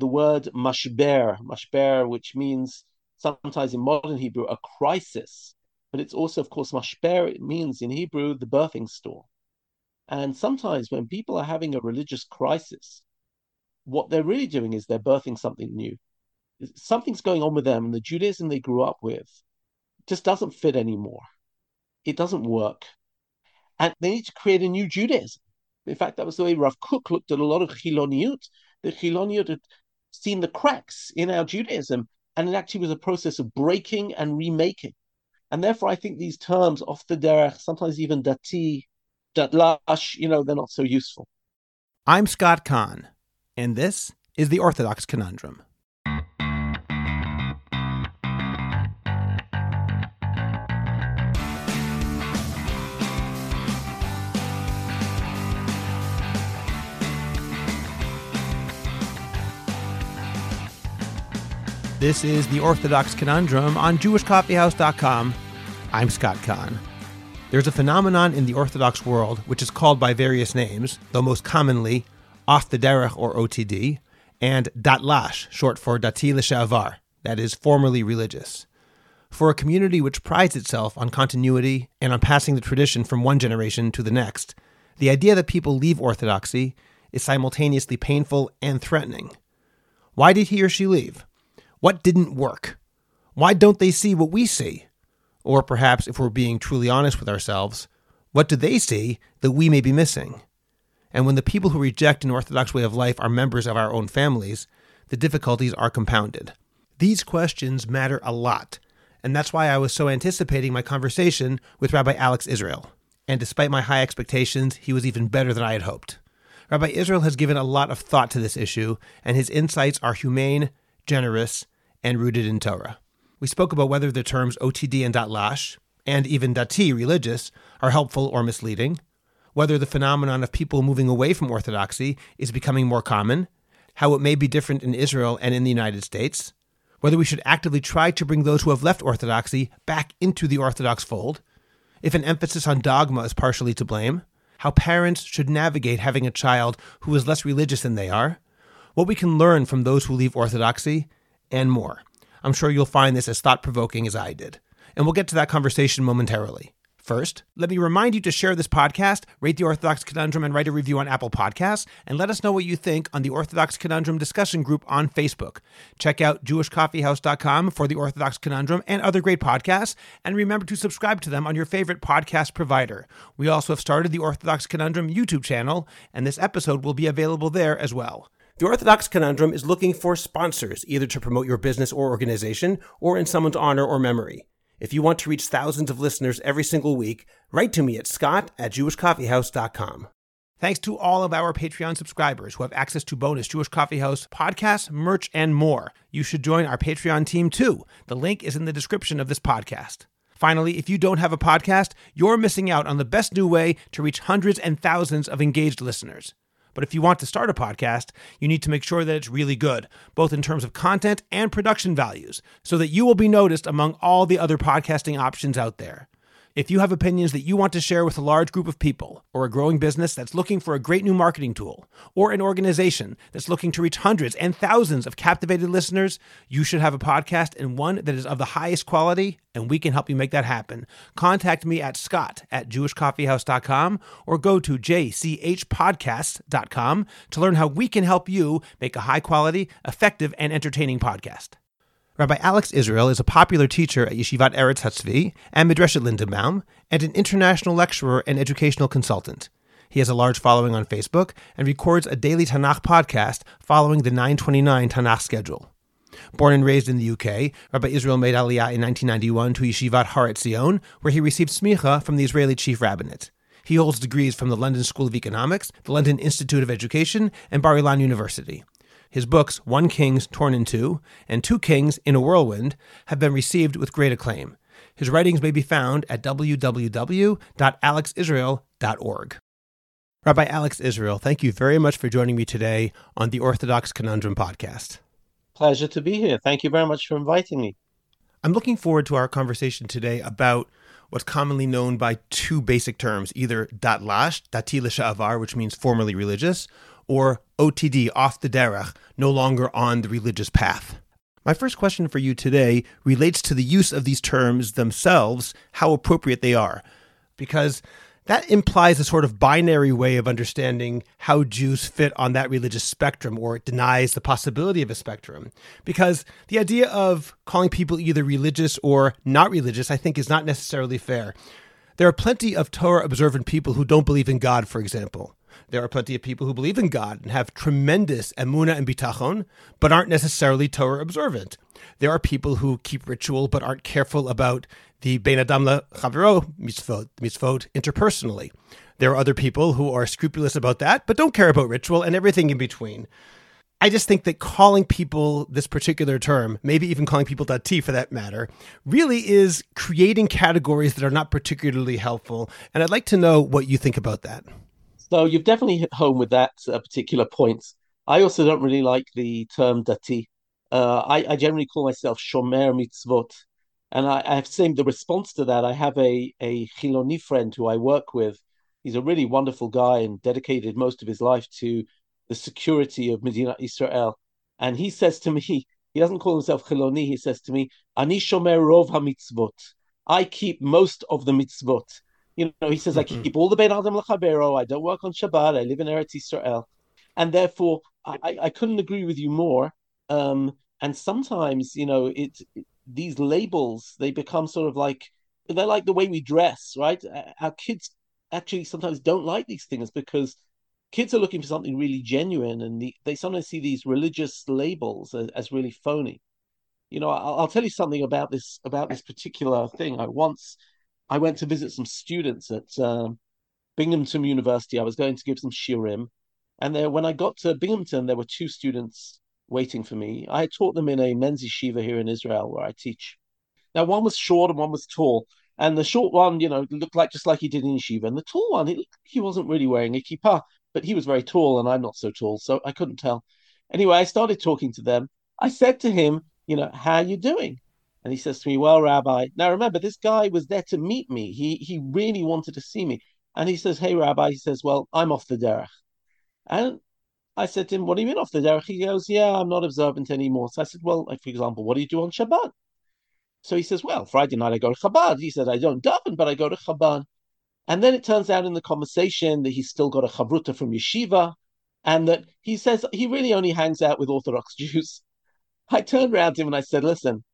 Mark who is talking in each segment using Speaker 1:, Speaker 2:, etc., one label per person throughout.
Speaker 1: the word mashber, mashber, which means sometimes in modern Hebrew a crisis, but it's also, of course, mashber. It means in Hebrew the birthing store. And sometimes when people are having a religious crisis, what they're really doing is they're birthing something new. Something's going on with them, and the Judaism they grew up with just doesn't fit anymore. It doesn't work. And they need to create a new Judaism. In fact, that was the way Rav Kook looked at a lot of Chiloniut. The Chiloniut had seen the cracks in our Judaism, and it actually was a process of breaking and remaking. And therefore, I think these terms, off the derech, sometimes even dati, datlash, you know, they're not so useful.
Speaker 2: I'm Scott Kahn, and this is the Orthodox Conundrum. This is the Orthodox Conundrum on JewishCoffeehouse.com. I'm Scott Kahn. There's a phenomenon in the Orthodox world which is called by various names, though most commonly off the derech or OTD, and datlash, short for dati l'shavar, that is, formerly religious. For a community which prides itself on continuity and on passing the tradition from one generation to the next, the idea that people leave orthodoxy is simultaneously painful and threatening. Why did he or she leave? What didn't work? Why don't they see what we see? Or perhaps, if we're being truly honest with ourselves, what do they see that we may be missing? And when the people who reject an Orthodox way of life are members of our own families, the difficulties are compounded. These questions matter a lot, and that's why I was so anticipating my conversation with Rabbi Alex Israel. And despite my high expectations, he was even better than I had hoped. Rabbi Israel has given a lot of thought to this issue, and his insights are humane, generous, and rooted in Torah. We spoke about whether the terms OTD and datlash, and even dati, religious, are helpful or misleading, whether the phenomenon of people moving away from orthodoxy is becoming more common, how it may be different in Israel and in the United States, whether we should actively try to bring those who have left orthodoxy back into the orthodox fold, if an emphasis on dogma is partially to blame, how parents should navigate having a child who is less religious than they are, what we can learn from those who leave orthodoxy, and more. I'm sure you'll find this as thought provoking as I did. And we'll get to that conversation momentarily. First, let me remind you to share this podcast, rate the Orthodox Conundrum, and write a review on Apple Podcasts, and let us know what you think on the Orthodox Conundrum discussion group on Facebook. Check out jewishcoffeehouse.com for the Orthodox Conundrum and other great podcasts, and remember to subscribe to them on your favorite podcast provider. We also have started the Orthodox Conundrum YouTube channel, and this episode will be available there as well. The Orthodox Conundrum is looking for sponsors, either to promote your business or organization, or in someone's honor or memory. If you want to reach thousands of listeners every single week, write to me at scott at jewishcoffeehouse.com. Thanks to all of our Patreon subscribers who have access to bonus Jewish Coffee House podcasts, merch, and more. You should join our Patreon team too. The link is in the description of this podcast. Finally, if you don't have a podcast, you're missing out on the best new way to reach hundreds and thousands of engaged listeners. But if you want to start a podcast, you need to make sure that it's really good, both in terms of content and production values, so that you will be noticed among all the other podcasting options out there. If you have opinions that you want to share with a large group of people, or a growing business that's looking for a great new marketing tool, or an organization that's looking to reach hundreds and thousands of captivated listeners, you should have a podcast and one that is of the highest quality, and we can help you make that happen. Contact me at scott at jewishcoffeehouse.com or go to jchpodcasts.com to learn how we can help you make a high quality, effective, and entertaining podcast. Rabbi Alex Israel is a popular teacher at Yeshivat Eretz Hatzvi and Midreshet Lindenbaum, and an international lecturer and educational consultant. He has a large following on Facebook and records a daily Tanakh podcast following the 929 Tanakh schedule. Born and raised in the UK, Rabbi Israel made Aliyah in 1991 to Yeshivat Har Etzion, where he received smicha from the Israeli Chief Rabbinate. He holds degrees from the London School of Economics, the London Institute of Education, and Bar Ilan University. His books, One Kings Torn in Two and Two Kings in a Whirlwind, have been received with great acclaim. His writings may be found at www.alexisrael.org. Rabbi Alex Israel, thank you very much for joining me today on the Orthodox Conundrum podcast.
Speaker 1: Pleasure to be here. Thank you very much for inviting me.
Speaker 2: I'm looking forward to our conversation today about what's commonly known by two basic terms, either datlash, dati l'sha'avar, which means formerly religious, or OTD, off the derech, no longer on the religious path. My first question for you today relates to the use of these terms themselves, how appropriate they are. Because that implies a sort of binary way of understanding how Jews fit on that religious spectrum, or it denies the possibility of a spectrum. Because the idea of calling people either religious or not religious, I think, is not necessarily fair. There are plenty of Torah observant people who don't believe in God, for example. There are plenty of people who believe in God and have tremendous emuna and bitachon, but aren't necessarily Torah observant. There are people who keep ritual but aren't careful about the Bein Adam Chaviro mitzvot, mitzvot interpersonally. There are other people who are scrupulous about that but don't care about ritual and everything in between. I just think that calling people this particular term, maybe even calling people T for that matter, really is creating categories that are not particularly helpful. And I'd like to know what you think about that.
Speaker 1: So you've definitely hit home with that uh, particular point. I also don't really like the term dati. Uh, I, I, generally call myself shomer mitzvot, and I, I have seen the response to that. I have a a Chiloni friend who I work with. He's a really wonderful guy and dedicated most of his life to the security of Medina Israel. And he says to me, he doesn't call himself Chiloni. He says to me, "Ani shomer rov hamitzvot." I keep most of the mitzvot. You know, he says, I keep all the Bein Adam Lachabero, I don't work on Shabbat, I live in Eretz Israel. And therefore, I, I couldn't agree with you more. Um, and sometimes, you know, it, it, these labels, they become sort of like, they're like the way we dress, right? Our kids actually sometimes don't like these things because kids are looking for something really genuine and the, they sometimes see these religious labels as, as really phony you know I'll, I'll, tell you something about this about this particular thing i once I went to visit some students at um, Binghamton University. I was going to give some shiurim, and there, when I got to Binghamton, there were two students waiting for me. I had taught them in a men's yeshiva here in Israel where I teach. Now, one was short and one was tall. And the short one, you know, looked like just like he did in yeshiva. And the tall one, he wasn't really wearing a kippah, but he was very tall and I'm not so tall, so I couldn't tell. Anyway, I started talking to them. I said to him, you know, how are you doing? And he says to me, Well, Rabbi, now remember, this guy was there to meet me. He he really wanted to see me. And he says, Hey, Rabbi, he says, Well, I'm off the derech. And I said to him, What do you mean off the derech? He goes, Yeah, I'm not observant anymore. So I said, Well, like, for example, what do you do on Shabbat? So he says, Well, Friday night I go to Chabad. He said, I don't daven, but I go to Chabad. And then it turns out in the conversation that he's still got a chavruta from yeshiva, and that he says he really only hangs out with Orthodox Jews. I turned around to him and I said, Listen,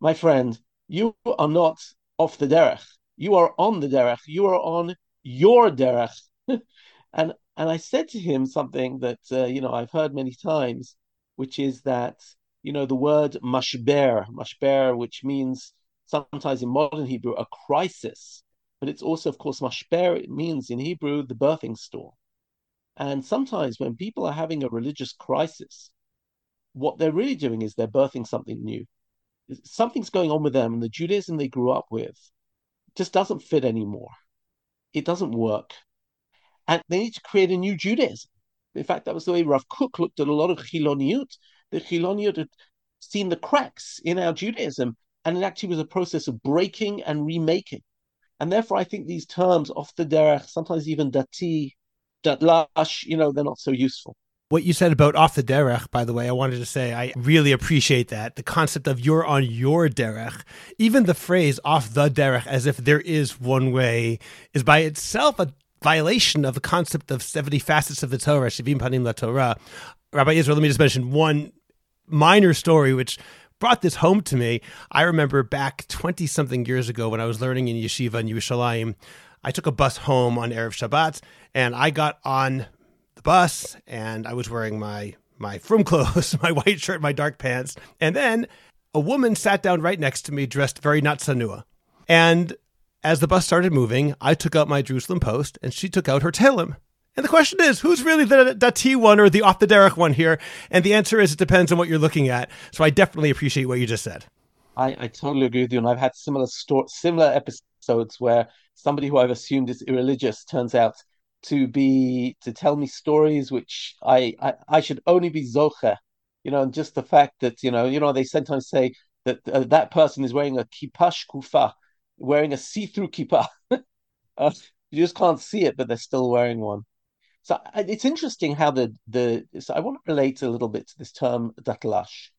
Speaker 1: my friend, you are not off the derech. You are on the derech. You are on your derech. and and I said to him something that uh, you know I've heard many times, which is that you know the word mashber, mashber, which means sometimes in modern Hebrew a crisis, but it's also of course mashber. It means in Hebrew the birthing store. And sometimes when people are having a religious crisis, what they're really doing is they're birthing something new something's going on with them, and the Judaism they grew up with just doesn't fit anymore. It doesn't work, and they need to create a new Judaism. In fact, that was the way Rav Kook looked at a lot of Chiloniut. The Chiloniut had seen the cracks in our Judaism, and it actually was a process of breaking and remaking. And therefore, I think these terms, off the derech, sometimes even dati, datlash, you know, they're not so useful.
Speaker 2: What you said about off the derech, by the way, I wanted to say I really appreciate that. The concept of you're on your derech, even the phrase off the derech, as if there is one way, is by itself a violation of the concept of 70 facets of the Torah, Shivim Panim La Torah. Rabbi Israel, let me just mention one minor story which brought this home to me. I remember back 20 something years ago when I was learning in yeshiva in Yerushalayim, I took a bus home on Erev Shabbat and I got on bus and I was wearing my my frum clothes, my white shirt, my dark pants. And then a woman sat down right next to me dressed very not sanua. And as the bus started moving, I took out my Jerusalem Post and she took out her Tehillim. And the question is, who's really the Dati one or the off the derech one here? And the answer is, it depends on what you're looking at. So I definitely appreciate what you just said.
Speaker 1: I, I totally agree with you. And I've had similar sto- similar episodes where somebody who I've assumed is irreligious turns out to be to tell me stories which I I, I should only be zocher, you know, and just the fact that you know you know they sometimes say that uh, that person is wearing a kippah shkufa, wearing a see-through kippah. uh, you just can't see it, but they're still wearing one. So it's interesting how the the so I want to relate a little bit to this term datlash.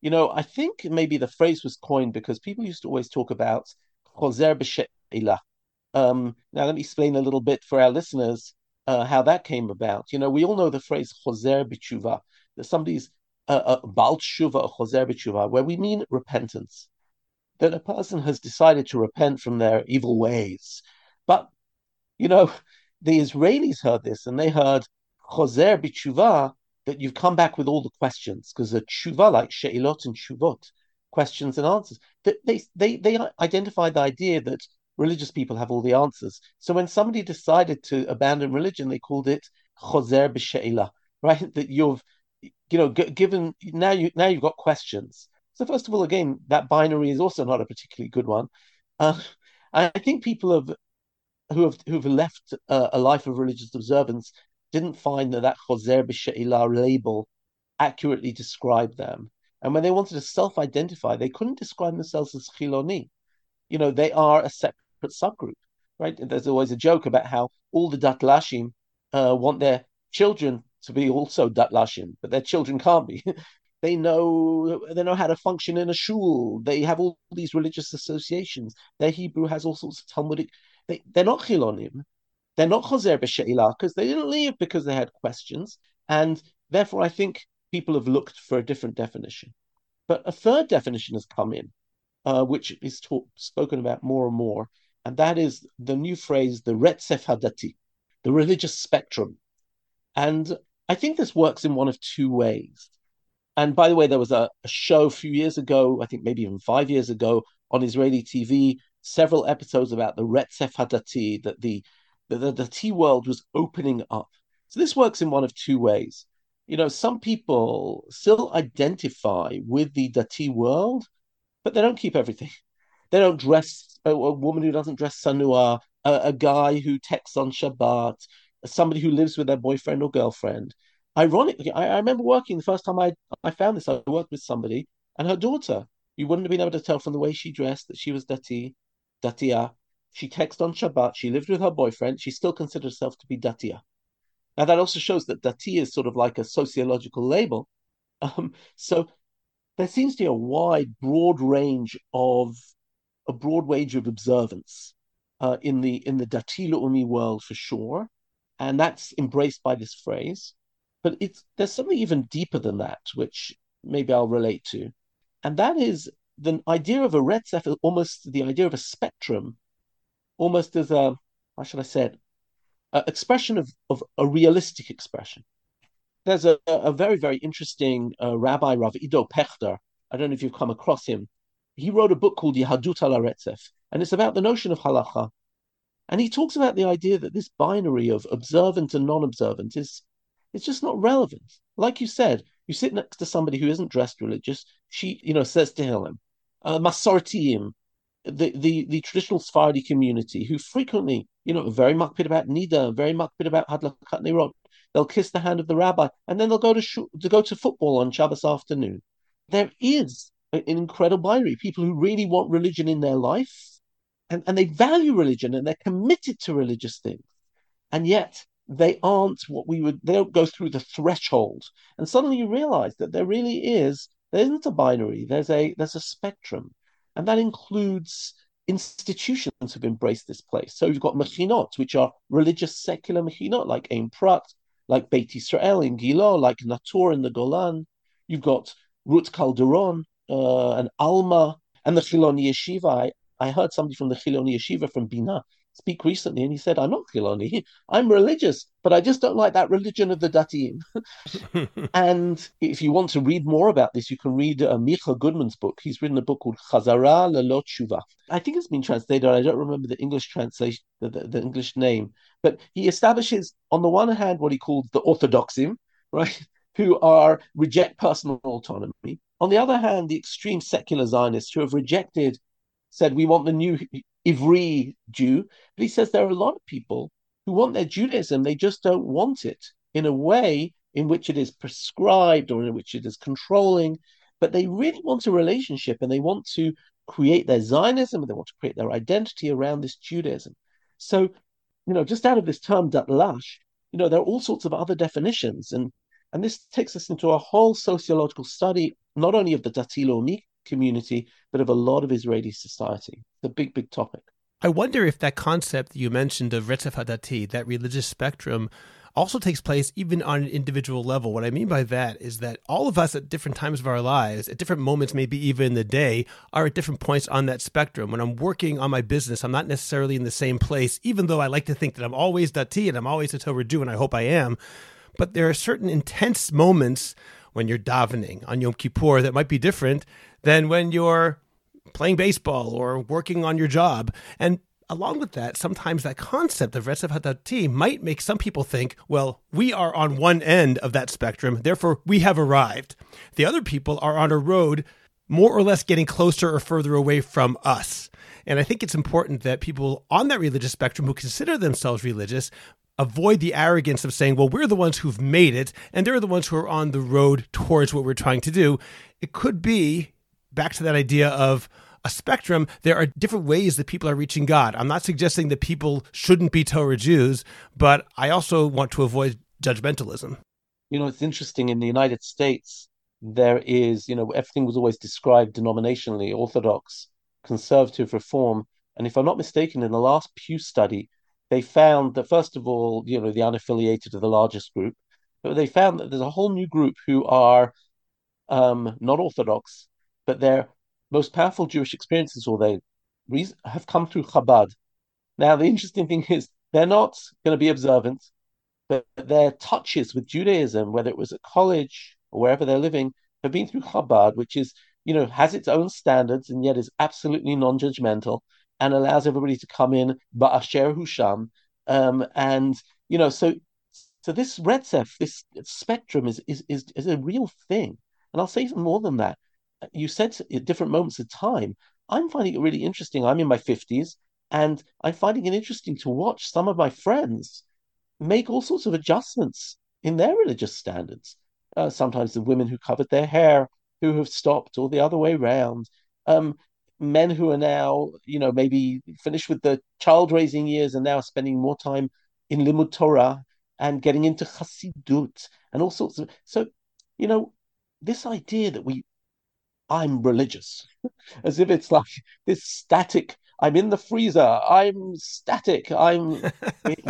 Speaker 1: You know, I think maybe the phrase was coined because people used to always talk about choser b'she'ilah. Um, now let me explain a little bit for our listeners uh, how that came about. You know, we all know the phrase choser b'tshuva, that somebody's uh, uh, bal tshuva or choser b'tshuva, where we mean repentance, that a person has decided to repent from their evil ways. But, you know, the Israelis heard this and they heard choser b'tshuva, that you've come back with all the questions, because a tshuva, like she'ilot and shuvot, questions and answers, that they, they, they identified the idea that religious people have all the answers. So when somebody decided to abandon religion, they called it choser b'she'ila, right? That you've, you know, g- given now you now you've got questions. So first of all, again, that binary is also not a particularly good one. Uh, I think people have who have who've left uh, a life of religious observance didn't find that that choser b'she'ila label accurately described them. And when they wanted to self-identify, they couldn't describe themselves as chiloni. You know, they are a separate subgroup, right? There's always a joke about how all the datlashim uh, want their children to be also datlashim, but their children can't be. they know they know how to function in a shul. They have all these religious associations. Their Hebrew has all sorts of Talmudic. They they're not chilonim. They're not choser b'she'ilah because they didn't leave because they had questions, and therefore I think people have looked for a different definition. But a third definition has come in, uh, which is spoken about more and more, and that is the new phrase, the Retzef Hadati, the religious spectrum. And I think this works in one of two ways. And by the way, there was a, a show a few years ago, I think maybe even five years ago, on Israeli TV, several episodes about the Retzef Hadati, that the, the, the Dati world was opening up. So this works in one of two ways. You know, some people still identify with the Dati world, but they don't keep everything. They don't dress a, a woman who doesn't dress sanua, a, a, guy who texts on Shabbat, somebody who lives with their boyfriend or girlfriend. Ironically, I, I remember working the first time I I found this. I worked with somebody and her daughter. You wouldn't have been able to tell from the way she dressed that she was dati, datia. She texted on Shabbat. She lived with her boyfriend. She still considered herself to be datia. Now that also shows that dati is sort of like a sociological label. Um, so there seems to be a wide, broad range of a broad range of observance uh, in the in the Dati Leumi world for sure, and that's embraced by this phrase. But it's there's something even deeper than that, which maybe I'll relate to, and that is the idea of a red retzef, almost the idea of a spectrum, almost as a how should I say it, a expression of of a realistic expression. There's a, a very very interesting uh, rabbi Rav Ido Pechter. I don't know if you've come across him he wrote a book called Yahadut al HaRetzef, and it's about the notion of halacha. And he talks about the idea that this binary of observant and non-observant is it's just not relevant. Like you said, you sit next to somebody who isn't dressed religious, she, you know, says to him, uh, Masortiim, the, the, the traditional Sephardi community, who frequently, you know, very makpid about Nida, very makpid about Hadlakat Nerot, they'll kiss the hand of the rabbi, and then they'll go to, sh- to go to football on Shabbos afternoon. There is an incredible binary. People who really want religion in their life and, and they value religion and they're committed to religious things. And yet they aren't what we would, they don't go through the threshold. And suddenly you realize that there really is, there isn't a binary, there's a there's a spectrum. And that includes institutions have embraced this place. So you've got machinot, which are religious secular machinot, like Ein Prat, like Beit Israel in Gilo, like Natur in the Golan. You've got Rut Calderon, uh, an Alma, and the Chiloni Yeshiva. I, I heard somebody from the Chiloni Yeshiva from Bina speak recently, and he said, I'm not Chiloni, I'm religious, but I just don't like that religion of the Datim. and if you want to read more about this, you can read uh, Micha Goodman's book. He's written a book called Chazara Lelo Tshuva. I think it's been translated, I don't remember the English translation, the, the, the English name, but he establishes, on the one hand, what he calls the Orthodoxim, right? Who are reject personal autonomy, on the other hand, the extreme secular Zionists who have rejected, said, we want the new Ivri Jew. But he says there are a lot of people who want their Judaism, they just don't want it in a way in which it is prescribed or in which it is controlling. But they really want a relationship and they want to create their Zionism and they want to create their identity around this Judaism. So, you know, just out of this term, datlash, you know, there are all sorts of other definitions. And and this takes us into a whole sociological study, not only of the Dati Leumi community, but of a lot of Israeli society. It's a big, big topic.
Speaker 2: I wonder if that concept you mentioned of Retzef Hadati, that religious spectrum, also takes place even on an individual level. What I mean by that is that all of us at different times of our lives, at different moments, maybe even in the day, are at different points on that spectrum. When I'm working on my business, I'm not necessarily in the same place, even though I like to think that I'm always Dati and I'm always a Torah Jew, and I hope I am. But there are certain intense moments when you're davening on Yom Kippur that might be different than when you're playing baseball or working on your job. And along with that, sometimes that concept of Retzef Hadati might make some people think, well, we are on one end of that spectrum, therefore we have arrived. The other people are on a road more or less getting closer or further away from us. And I think it's important that people on that religious spectrum who consider themselves religious avoid the arrogance of saying, well, we're the ones who've made it, and they're the ones who are on the road towards what we're trying to do. It could be back to that idea of a spectrum, there are different ways that people are reaching God. I'm not suggesting that people shouldn't be Torah Jews, but I also want to avoid judgmentalism.
Speaker 1: You know, it's interesting in the United States, there is, you know, everything was always described denominationally Orthodox, conservative, reform. And if I'm not mistaken, in the last Pew study, they found that, first of all, you know, the unaffiliated are the largest group, but they found that there's a whole new group who are um, not Orthodox, but they're most powerful Jewish experiences, or they have come through Chabad. Now, the interesting thing is they're not going to be observant, but their touches with Judaism, whether it was at college or wherever they're living, have been through Chabad, which is, you know, has its own standards and yet is absolutely non-judgmental and allows everybody to come in but ba'asher husham. Um, and you know, so so this Retzef, this spectrum is is is, is a real thing. And I'll say even more than that you said at different moments of time, I'm finding it really interesting. I'm in my 50s and I'm finding it interesting to watch some of my friends make all sorts of adjustments in their religious standards. Uh, sometimes the women who covered their hair, who have stopped, or the other way around. Um, men who are now, you know, maybe finished with the child raising years and now spending more time in Limud Torah and getting into Chassidut and all sorts of. So, you know, this idea that we I'm religious, as if it's like this static. I'm in the freezer. I'm static. I'm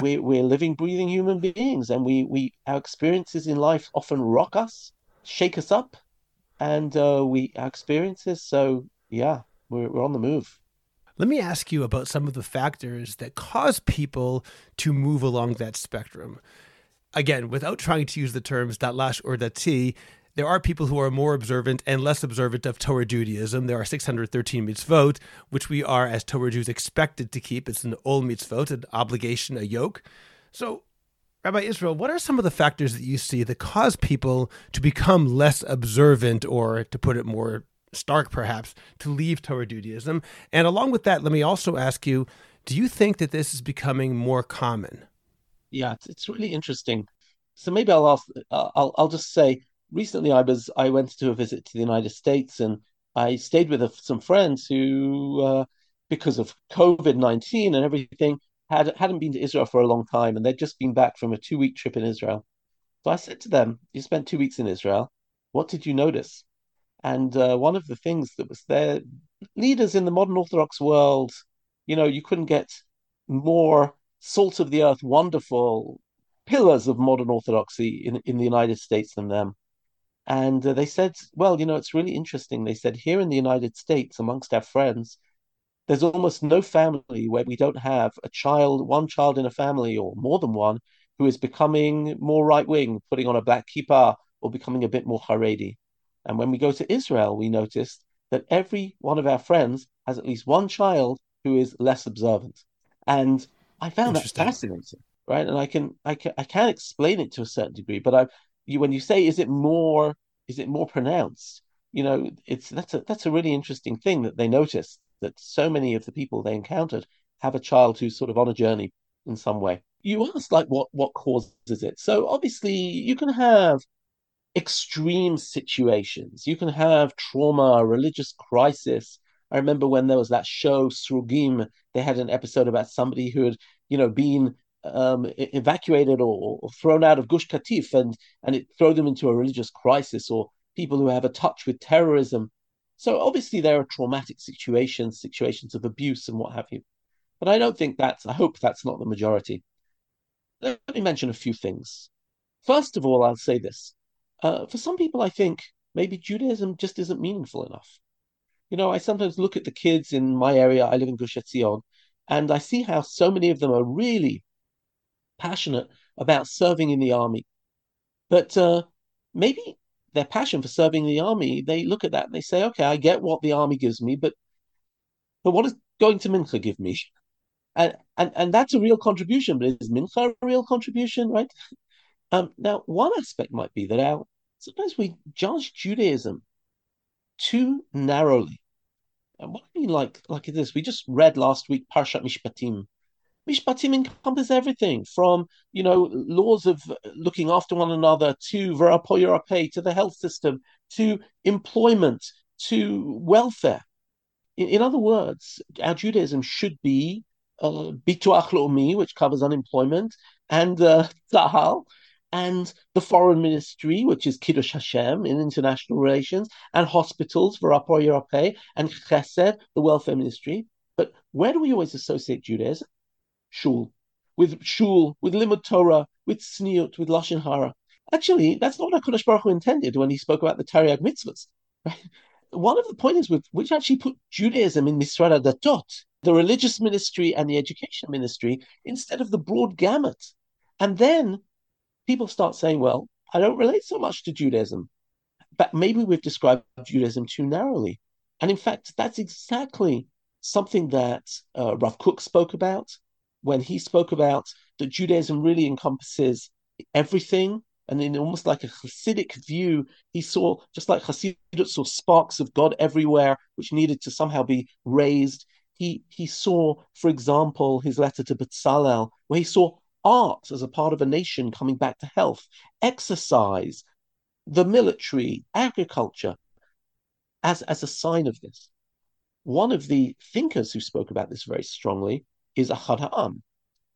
Speaker 1: we, we, are living, breathing human beings, and we we our experiences in life often rock us, shake us up, and uh, we our experiences. So yeah, we're we're on the move.
Speaker 2: Let me ask you about some of the factors that cause people to move along that spectrum. Again, without trying to use the terms datlash or dati, there are people who are more observant and less observant of Torah Judaism. There are 613 mitzvot, which we are, as Torah Jews, expected to keep. It's an ol mitzvot, an obligation, a yoke. So, Rabbi Israel, what are some of the factors that you see that cause people to become less observant, or to put it more stark, perhaps, to leave Torah Judaism? And along with that, let me also ask you do you think that this is becoming more common?
Speaker 1: Yeah, it's, it's really interesting. So maybe I'll ask, uh, I'll, I'll just say, recently I was I went to a visit to the United States and I stayed with a, some friends who, uh, because of COVID nineteen and everything, had hadn't been to Israel for a long time, and they'd just been back from a two week trip in Israel. So I said to them, "You spent two weeks in Israel. What did you notice?" And uh, one of the things that was there, leaders in the modern Orthodox world, you know, you couldn't get more salt of the earth, wonderful pillars of modern Orthodoxy in, in the United States than them. And uh, they said, well, you know, it's really interesting. They said, here in the United States, amongst our friends, there's almost no family where we don't have a child, one child in a family or more than one, who is becoming more right wing, putting on a black kippah or becoming a bit more Haredi. And when we go to Israel, we noticed that every one of our friends has at least one child who is less observant. And I found that fascinating, right? And I can I can I can explain it to a certain degree, but I you when you say is it more is it more pronounced? You know, it's that's a that's a really interesting thing that they notice that so many of the people they encountered have a child who's sort of on a journey in some way. You asked like what what causes it. So obviously you can have extreme situations. You can have trauma, religious crisis. I remember when there was that show Srugim, they had an episode about somebody who had, you know, been um, evacuated or, or, thrown out of Gush Katif and, and it throw them into a religious crisis or people who have a touch with terrorism. So obviously there are traumatic situations, situations of abuse and what have you. But I don't think that's, I hope that's not the majority. Let me mention a few things. First of all, I'll say this. Uh, for some people, I think maybe Judaism just isn't meaningful enough. You know, I sometimes look at the kids in my area, I live in Gush Etzion, and I see how so many of them are really passionate about serving in the army. But uh, maybe their passion for serving the army, they look at that and they say, okay, I get what the army gives me, but but what is going to Mincha give me? And and, and that's a real contribution, but is Mincha a real contribution, right? Um, now, one aspect might be that our sometimes we judge Judaism too narrowly. And what I mean, like like this, we just read last week Parshat Mishpatim. Mishpatim encompasses everything from you know laws of looking after one another to verapoyerape to the health system to employment to welfare. In, in other words, our Judaism should be uh, bituach uh, which covers unemployment, and uh, tzahal, and the foreign ministry, which is Kiddush Hashem in international relations, and hospitals, V'rapo Yerapeh, and Chesed, the welfare ministry. But where do we always associate Judaism? Shul. With Shul, with Limud Torah, with Sniut, with Lashon Hara. Actually, that's not what HaKadosh Baruch Hu intended when he spoke about the Tariag mitzvahs. Right? One of the points with which actually put Judaism in Misrad Datot, the religious ministry and the education ministry, instead of the broad gamut. And then people start saying, well, I don't relate so much to Judaism. But maybe we've described Judaism too narrowly. And in fact, that's exactly something that uh, Rav Kook spoke about when he spoke about that Judaism really encompasses everything. And in almost like a Hasidic view, he saw, just like Hasidut saw sparks of God everywhere, which needed to somehow be raised. He, he saw, for example, his letter to Betzalel, where he saw art as a part of a nation coming back to health, exercise, the military, agriculture, as, as a sign of this. One of the thinkers who spoke about this very strongly is Ahad Ha'am,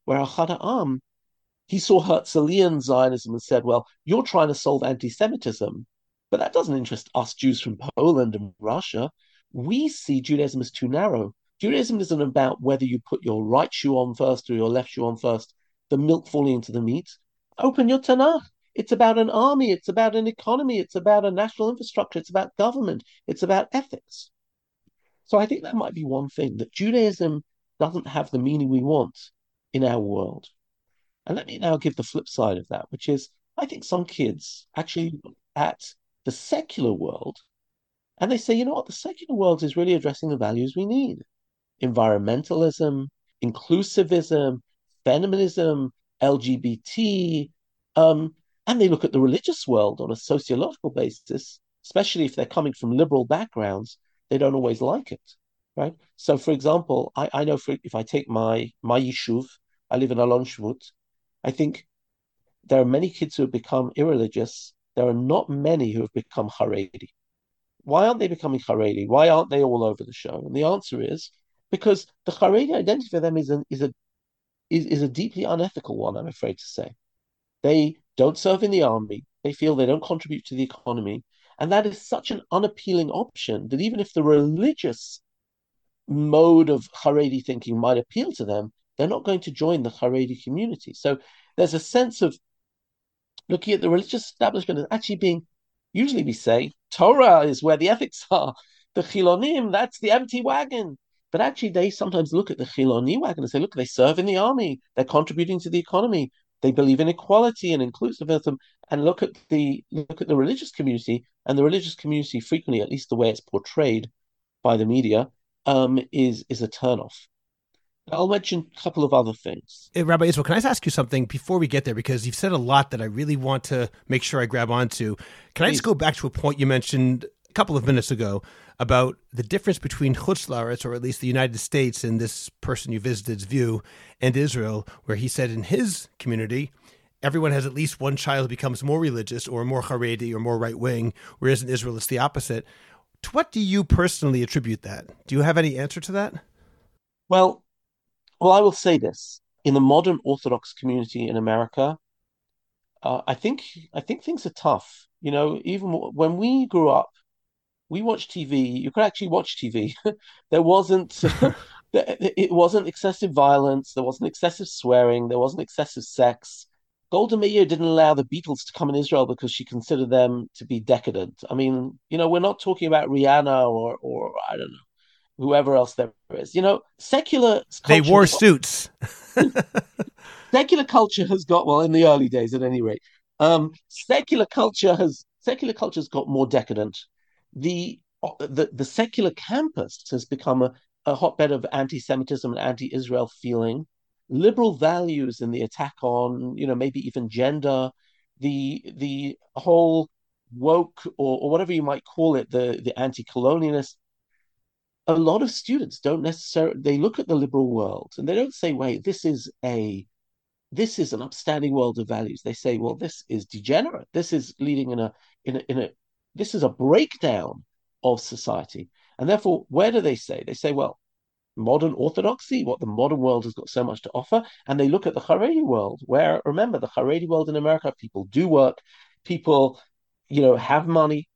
Speaker 1: where Ahad Ha'am, he saw Herzlian Zionism and said, well, you're trying to solve anti-Semitism, but that doesn't interest us Jews from Poland and Russia. We see Judaism as too narrow. Judaism isn't about whether you put your right shoe on first or your left shoe on first the milk falling into the meat. Open your Tanakh. It's about an army. It's about an economy. It's about a national infrastructure. It's about government. It's about ethics. So I think that might be one thing that Judaism doesn't have the meaning we want in our world. And let me now give the flip side of that, which is I think some kids actually look at the secular world and they say, you know what, the secular world is really addressing the values we need environmentalism, inclusivism, feminism, LGBT, um, and they look at the religious world on a sociological basis, especially if they're coming from liberal backgrounds, they don't always like it, right? So, for example, I, I know for, if I take my my yishuv, I live in Alon Shvut, I think there are many kids who have become irreligious. There are not many who have become Haredi. Why aren't they becoming Haredi? Why aren't they all over the show? And the answer is because the Haredi identity for them is, an, is a is, is a deeply unethical one, I'm afraid to say. They don't serve in the army, they feel they don't contribute to the economy. And that is such an unappealing option that even if the religious mode of Haredi thinking might appeal to them, they're not going to join the Haredi community. So there's a sense of looking at the religious establishment as actually being, usually we say, Torah is where the ethics are. The Chilonim, that's the empty wagon. But actually, they sometimes look at the Chiloni wagon and say, look, they serve in the army, they're contributing to the economy, they believe in equality and inclusivism, and look at the look at the religious community, and the religious community frequently, at least the way it's portrayed by the media, um, is is a turnoff. I'll mention a couple of other things.
Speaker 2: Hey, Rabbi Israel, can I ask you something before we get there? Because you've said a lot that I really want to make sure I grab onto. Can Please. I just go back to a point you mentioned a couple of minutes ago about the difference between Chutzlaretz, or at least the United States, in this person you visited's view, and Israel, where he said in his community, everyone has at least one child who becomes more religious or more Haredi or more right wing, whereas in Israel it's the opposite. To what do you personally attribute that? Do you have any answer to that?
Speaker 1: Well, well, I will say this. in the modern Orthodox community in America, uh, I think I think things are tough. You know, even when we grew up, we watched TV. You could actually watch TV. there wasn't it wasn't excessive violence. There wasn't excessive swearing. There wasn't excessive sex. Golda Meir didn't allow the Beatles to come in Israel because she considered them to be decadent. I mean, you know, we're not talking about Rihanna or or I don't know whoever else there is. You know, secular.
Speaker 2: They wore suits.
Speaker 1: secular culture has got well in the early days, at any rate. Um, secular culture has secular culture has got more decadent. The the the secular campus has become a, a hotbed of anti-Semitism and anti-Israel feeling. Liberal values in the attack on, you know, maybe even gender, the the whole woke or, or whatever you might call it, the the anti-colonialist a lot of students don't necessarily they look at the liberal world and they don't say wait this is a this is an upstanding world of values they say well this is degenerate this is leading in a in a, in a this is a breakdown of society and therefore where do they say they say well modern orthodoxy what the modern world has got so much to offer and they look at the haredi world where remember the haredi world in america people do work people you know have money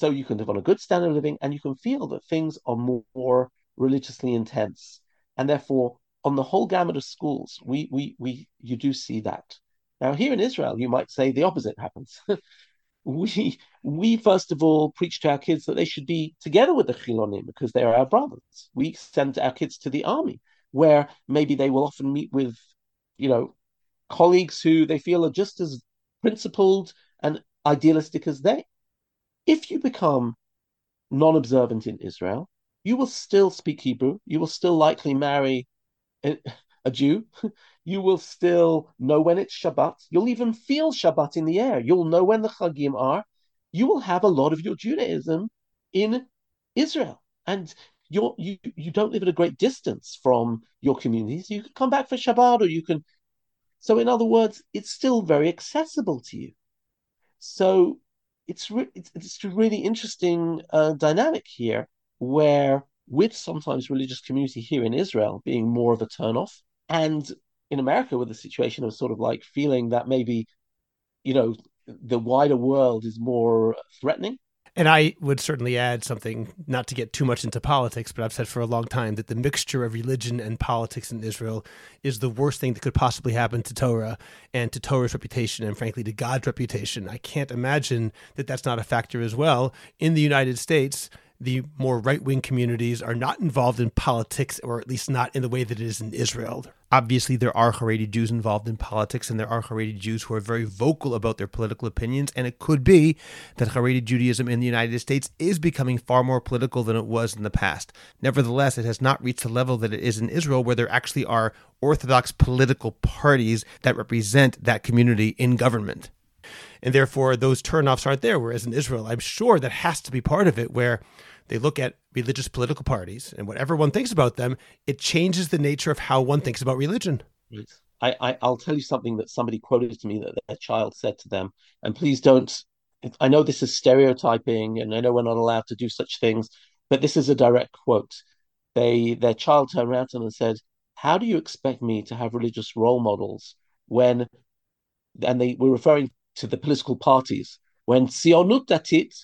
Speaker 1: so you can live on a good standard of living and you can feel that things are more, religiously intense. And therefore, on the whole gamut of schools, we we we you do see that. Now here in Israel, you might say the opposite happens. we we first of all preach to our kids that they should be together with the chilonim because they are our brothers. We send our kids to the army, where maybe they will often meet with, you know, colleagues who they feel are just as principled and idealistic as they. If you become non observant in Israel, you will still speak Hebrew. You will still likely marry eh, a, Jew. You will still know when it's Shabbat. You'll even feel Shabbat in the air. You'll know when the Chagim are. You will have a lot of your Judaism in Israel. And you're, you you don't live at a great distance from your communities. You can come back for Shabbat or you can. So, in other words, it's still very accessible to you. So, it's re- it's, it's a really interesting uh, dynamic here where with sometimes religious community here in Israel being more of a turnoff and in America with the situation of sort of like feeling that maybe you know the wider world is more threatening
Speaker 2: and I would certainly add something, not to get too much into politics, but I've said for a long time that the mixture of religion and politics in Israel is the worst thing that could possibly happen to Torah and to Torah's reputation and, frankly, to God's reputation. I can't imagine that that's not a factor as well. In the United States, the more right wing communities are not involved in politics, or at least not in the way that it is in Israel. Obviously, there are Haredi Jews involved in politics, and there are Haredi Jews who are very vocal about their political opinions. And it could be that Haredi Judaism in the United States is becoming far more political than it was in the past. Nevertheless, it has not reached the level that it is in Israel, where there actually are Orthodox political parties that represent that community in government and therefore those turnoffs aren't there. Whereas in Israel, I'm sure that has to be part of it, where they look at religious political parties and whatever one thinks about them, it changes the nature of how one thinks about religion.
Speaker 1: I, I I'll tell you something that somebody quoted to me that their child said to them, and please don't. I know this is stereotyping, and I know we're not allowed to do such things, but this is a direct quote. They their child turned around to them and said, "How do you expect me to have religious role models when?" And they were referring to the political parties when Tzionut Datit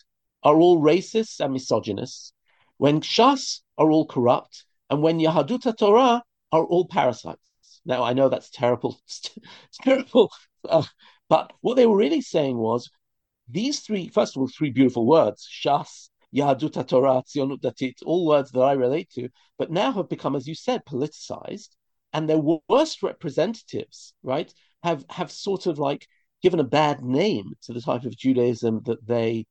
Speaker 1: are all racist and misogynist, when Shas are all corrupt, and when Yahadut Torah are all parasites. Now, I know that's terrible, terrible, uh, but what they were really saying was these three, first of all, three beautiful words, Shas, Yahadut Torah, Tzionut Datit, all words that I relate to, but now have become, as you said, politicized, and their worst representatives, right, have have sort of like given a bad name to the type of Judaism that they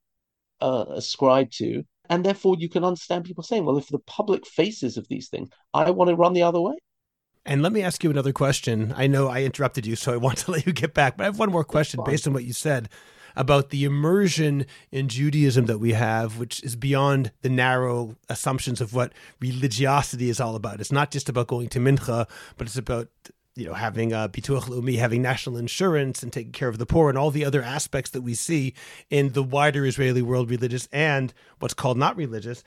Speaker 1: uh, ascribe to. And therefore, you can understand people saying, well, if the public faces of these things, I want to run the other way.
Speaker 2: And let me ask you another question. I know I interrupted you, so I want to let you get back, but I have one more question based on what you said about the immersion in Judaism that we have, which is beyond the narrow assumptions of what religiosity is all about. It's not just about going to mincha, but it's about you know, having uh, a bituach leumi, having national insurance, and taking care of the poor, and all the other aspects that we see in the wider Israeli world, religious and what's called not religious.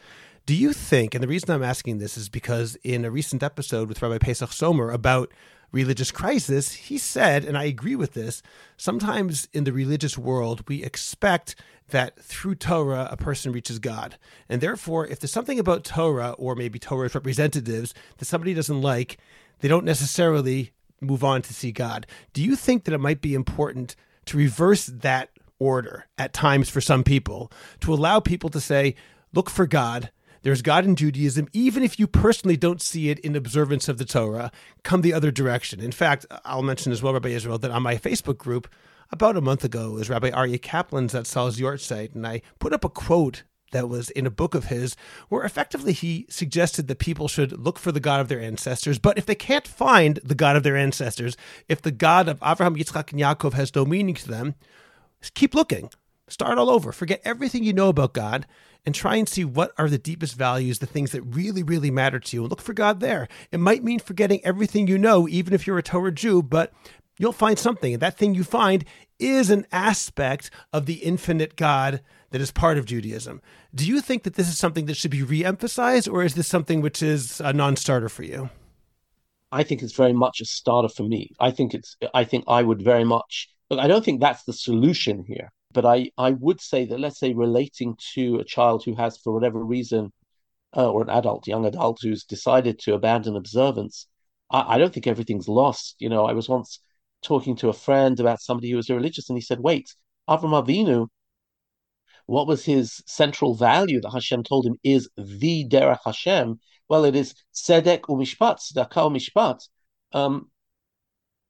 Speaker 2: Do you think, and the reason I'm asking this is because in a recent episode with Rabbi Pesach Somer about religious crisis, he said, and I agree with this, sometimes in the religious world, we expect that through Torah, a person reaches God. And therefore, if there's something about Torah or maybe Torah's representatives that somebody doesn't like, they don't necessarily move on to see God. Do you think that it might be important to reverse that order at times for some people to allow people to say, look for God? There's God in Judaism, even if you personally don't see it in observance of the Torah, come the other direction. In fact, I'll mention as well, Rabbi Israel, that on my Facebook group about a month ago was Rabbi Aryeh Kaplan's at Sal's site, and I put up a quote that was in a book of his where effectively he suggested that people should look for the God of their ancestors. But if they can't find the God of their ancestors, if the God of Abraham, Yitzchak, and Yaakov has no meaning to them, keep looking. Start all over. Forget everything you know about God and try and see what are the deepest values, the things that really, really matter to you, and look for God there. It might mean forgetting everything you know, even if you're a Torah Jew, but you'll find something. And that thing you find is an aspect of the infinite God that is part of Judaism. Do you think that this is something that should be re-emphasized, or is this something which is a non-starter for you?
Speaker 1: I think it's very much a starter for me. I think it's. I think I would very much. I don't think that's the solution here, but I I would say that let's say relating to a child who has for whatever reason, uh, or an adult, young adult who's decided to abandon observance, I, I don't think everything's lost. You know, I was once talking to a friend about somebody who was religious, and he said, "Wait, Avram Avinu what was his central value that Hashem told him is the Derech Hashem? Well, it is Sedek u'mishpat, Tzedakah u'mishpat. Um,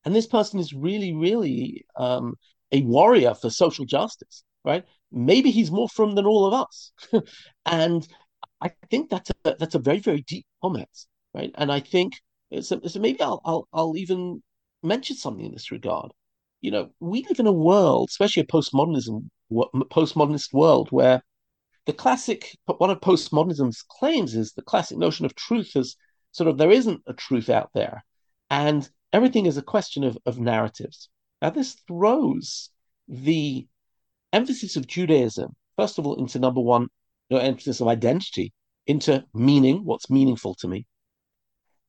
Speaker 1: and this person is really, really um, a warrior for social justice, right? Maybe he's more frum than all of us. and I think that's a, that's a very, very deep comment, right? And I think so, so maybe I'll, I'll, I'll even mention something in this regard. You know, we live in a world, especially a postmodernism postmodernist world where the classic one of postmodernism's claims is the classic notion of truth is sort of there isn't a truth out there and everything is a question of, of narratives. Now this throws the emphasis of judaism first of all into number one the emphasis of identity into meaning what's meaningful to me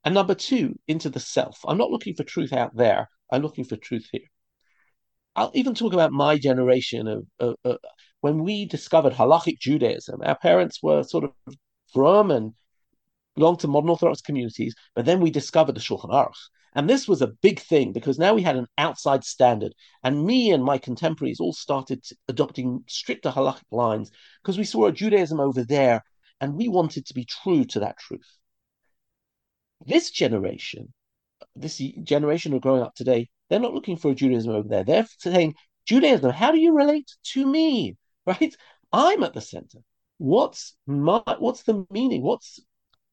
Speaker 1: and number two into the self. I'm not looking for truth out there. I'm looking for truth here I'll even talk about my generation of, of, of, when we discovered halachic Judaism. Our parents were sort of from and belonged to modern Orthodox communities, but then we discovered the Shulchan Aruch. And this was a big thing because now we had an outside standard. And me and my contemporaries all started adopting stricter halachic lines because we saw a Judaism over there and we wanted to be true to that truth. This generation, this generation of growing up today, they're not looking for a Judaism over there. They're saying, Judaism, how do you relate to me? Right? I'm at the center. What's my what's the meaning? What's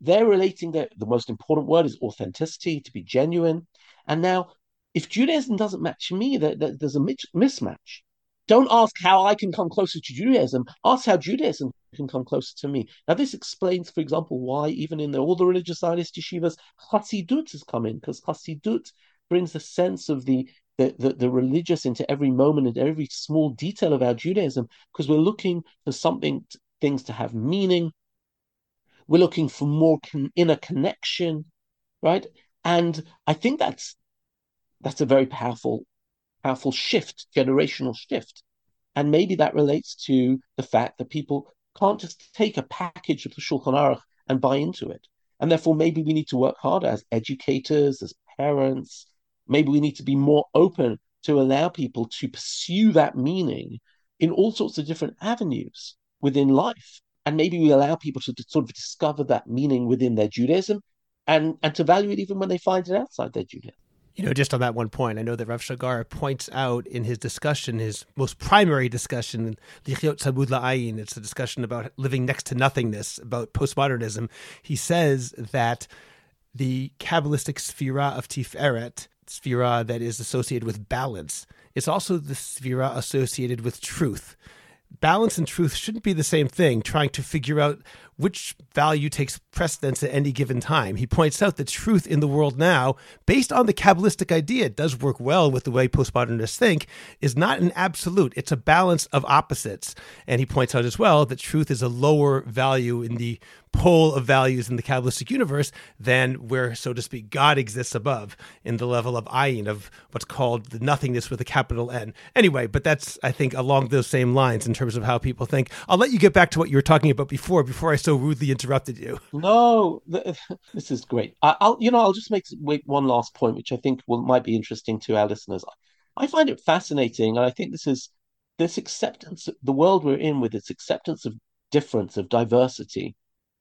Speaker 1: they're relating that the most important word is authenticity, to be genuine. And now, if Judaism doesn't match me, there, there, there's a mismatch. Don't ask how I can come closer to Judaism. Ask how Judaism can come closer to me. Now, this explains, for example, why even in the, all the religious Zionist yeshivas, Chassidut has come in, because Chassidut brings a sense of the the, the, the, religious into every moment and every small detail of our Judaism because we're looking for something, things to have meaning. We're looking for more con- inner connection, right? And I think that's that's a very powerful, powerful shift, generational shift. And maybe that relates to the fact that people can't just take a package of the Shulchan Aruch and buy into it. And therefore, maybe we need to work harder as educators, as parents, maybe we need to be more open to allow people to pursue that meaning in all sorts of different avenues within life. And maybe we allow people to, sort of discover that meaning within their Judaism and, and to value it even when they find it outside their Judaism.
Speaker 2: You know, just on that one point, I know that Rav Shagar points out in his discussion, his most primary discussion, Lichyot Tzamud La'ayin, it's a discussion about living next to nothingness, about postmodernism. He says that the Kabbalistic sefira of Tiferet sefira that is associated with balance. It's also the sefira associated with truth. Balance and truth shouldn't be the same thing, trying to figure out which value takes precedence at any given time. He points out that truth in the world now, based on the Kabbalistic idea, does work well with the way postmodernists think, is not an absolute. It's a balance of opposites. And he points out as well that truth is a lower value in the pole of values in the Kabbalistic universe than where, so to speak, God exists above in the level of ayin, of what's called the nothingness with a capital N. Anyway, but that's, I think, along those same lines in terms of how people think. I'll let you get back to what you were talking about before, before I so rudely interrupted you.
Speaker 1: No, this is great. I, will you know, I'll just make one last point, which I think will might be interesting to our listeners. I find it fascinating, and I think this is this acceptance, the world we're in with its acceptance of difference, of diversity,